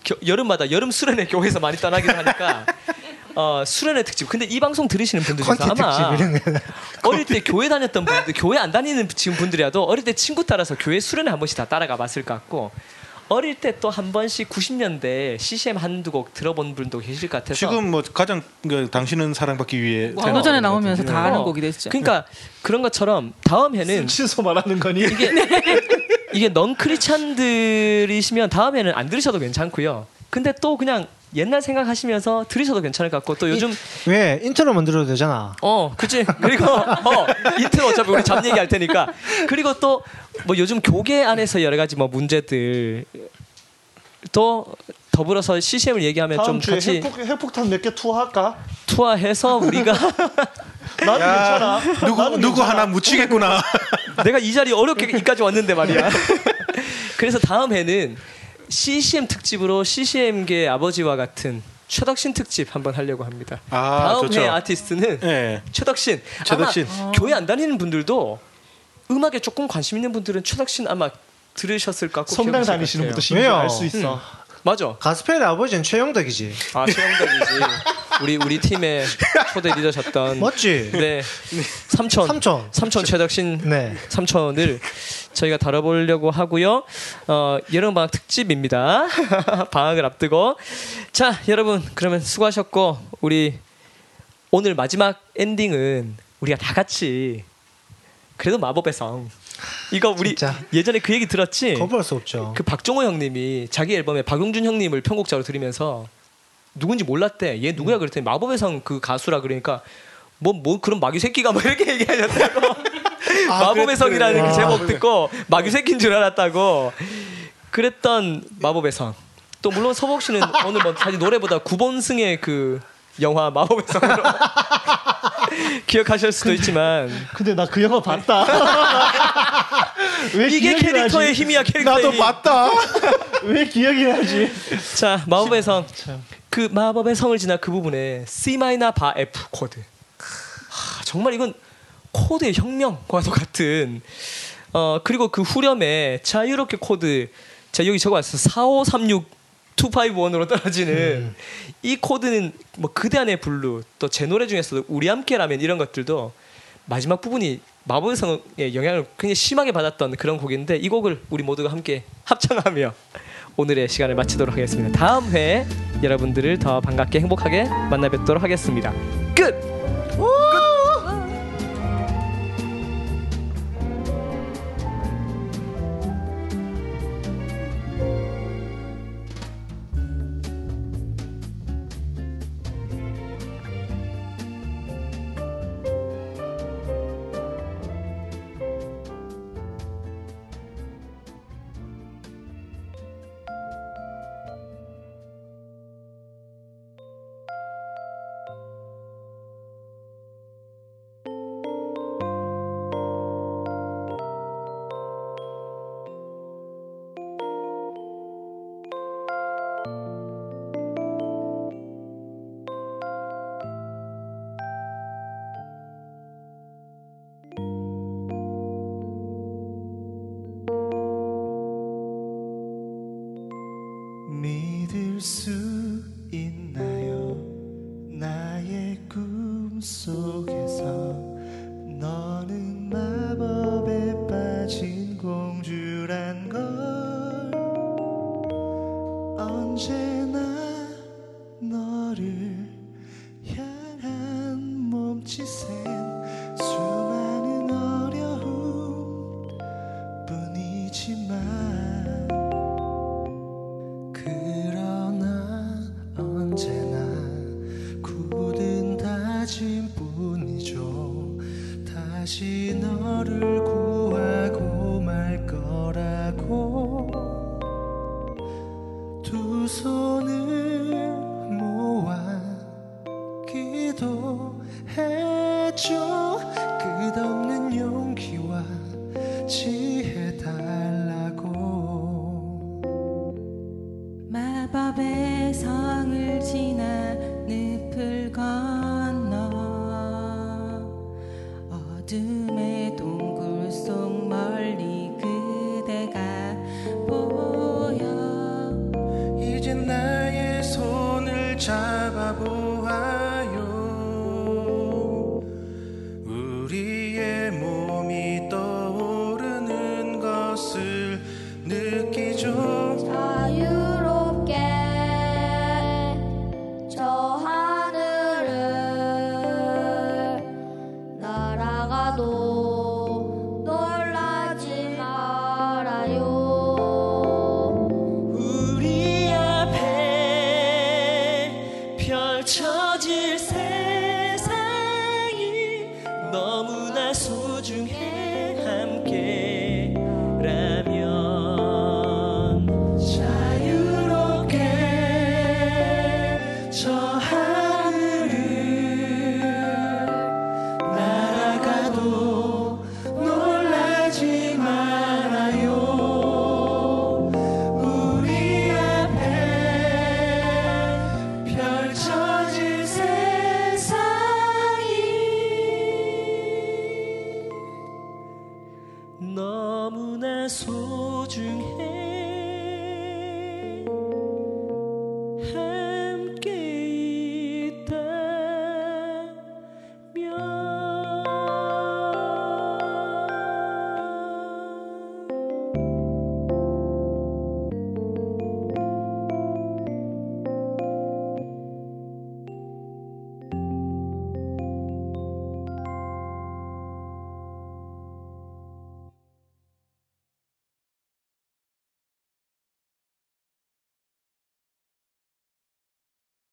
겨- 여름마다 여름 수련회 교회에서 많이 떠나기도 하니까 (laughs) 어, 수련회 특집. 근데 이 방송 들으시는 분들 특집 아마. 어릴 때 교회 다녔던 분들, 교회 안 다니는 지금 분들이라도 어릴 때 친구 따라서 교회 수련회 한 번씩 다 따라가 봤을 것 같고 어릴 때 또 한 번씩 90년대 CCM 한두 곡 들어본 분도 계실 것 같아서 지금 뭐 가장 그 당신은 사랑받기 위해 왕도전에 생각하는 나오면서 것 다. 아는 어, 곡이 됐죠. 그러니까 그런 것처럼 다음 해는 신소 말하는 거니? 이게 이게 넌 크리스찬들이시면 다음에는 안 들으셔도 괜찮고요. 근데 또 그냥 옛날 생각하시면서 들으셔도 괜찮을 것 같고 또 요즘 왜 인트로 만 들어도 되잖아. 어 그치 그리고 어 인트로 어차피 우리 잡 얘기할 테니까 그리고 또 뭐 요즘 교계 안에서 여러 가지 뭐 문제들 또더 더불어서 CCM을 얘기하면 다음 좀 주에 같이 핵폭, 핵폭 탄 몇 개 투하할까? 투하해서 우리가 (laughs) 나도 괜찮아. 누구 나도 누구 괜찮아. 하나 묻히겠구나. 내가 이 자리 어렵게 이까지 왔는데 말이야. (laughs) 그래서 다음 해는 CCM 특집으로 CCM계 아버지와 같은 최덕신 특집 한번 하려고 합니다. 아, 다음 좋죠. 해 아티스트는 예. 최덕신. 최덕신. 아마 교회 안 다니는 분들도 음악에 조금 관심 있는 분들은 최덕신 아마 들으셨을 것 같고 성당 다니시는 것 분도 같아요. 심지어 왜요? 알수 있어. 맞아. 가스펠의 아버지는 최영덕이지. 아 최영덕이지. 우리 우리 팀의 초대 리더셨던. 맞지? 네. 삼촌. 삼촌. 삼촌 최덕신 네. 삼촌을 저희가 다뤄보려고 하고요. 어, 여름방학 특집입니다. (laughs) 방학을 앞두고. 자, 여러분, 그러면 수고하셨고, 우리 오늘 마지막 엔딩은 우리가 다 같이 그래도 마법의 성. 이거 우리 진짜. 예전에 그 얘기 들었지? 거부할 수 없죠. 그 박종호 형님이 자기 앨범에 박용준 형님을 편곡자로 들으면서 누군지 몰랐대. 얘 누구야 그랬더니 마법의 성 그 가수라 그러니까 뭐뭐 그런 마귀 새끼가 뭐 이렇게 (laughs) 얘기하셨다고. 마법의 성이라는 그 제목 듣고 마귀 새끼인 줄 알았다고. 그랬던 마법의 성. 또 물론 서복 씨는 (laughs) 오늘 뭐 사실 노래보다 구본승의 그 영화 마법의 성으로 (laughs) 기억하실 수도 있지만 근데 나 그 영화 봤다. (laughs) 왜 이게 캐릭터의 나지? 힘이야 캐릭터의 나도 힘. 봤다. 왜 기억이 나지? 자 마법의 성. 참. 그 마법의 성을 지나 그 부분에 C 마이너 바 F 코드. 하, 정말 이건 코드의 혁명과도 같은. 어 그리고 그 후렴에 자유롭게 코드. 자 여기 적어왔어. 4536 251으로 떨어지는 이 코드는 뭐 그대 안의 블루 또 제 노래 중에서도 우리 함께라면 이런 것들도 마지막 부분이 마법의 성의 영향을 굉장히 심하게 받았던 그런 곡인데 이 곡을 우리 모두가 함께 합창하며 오늘의 시간을 마치도록 하겠습니다. 다음 회 여러분들을 더 반갑게 행복하게 만나 뵙도록 하겠습니다. 끝!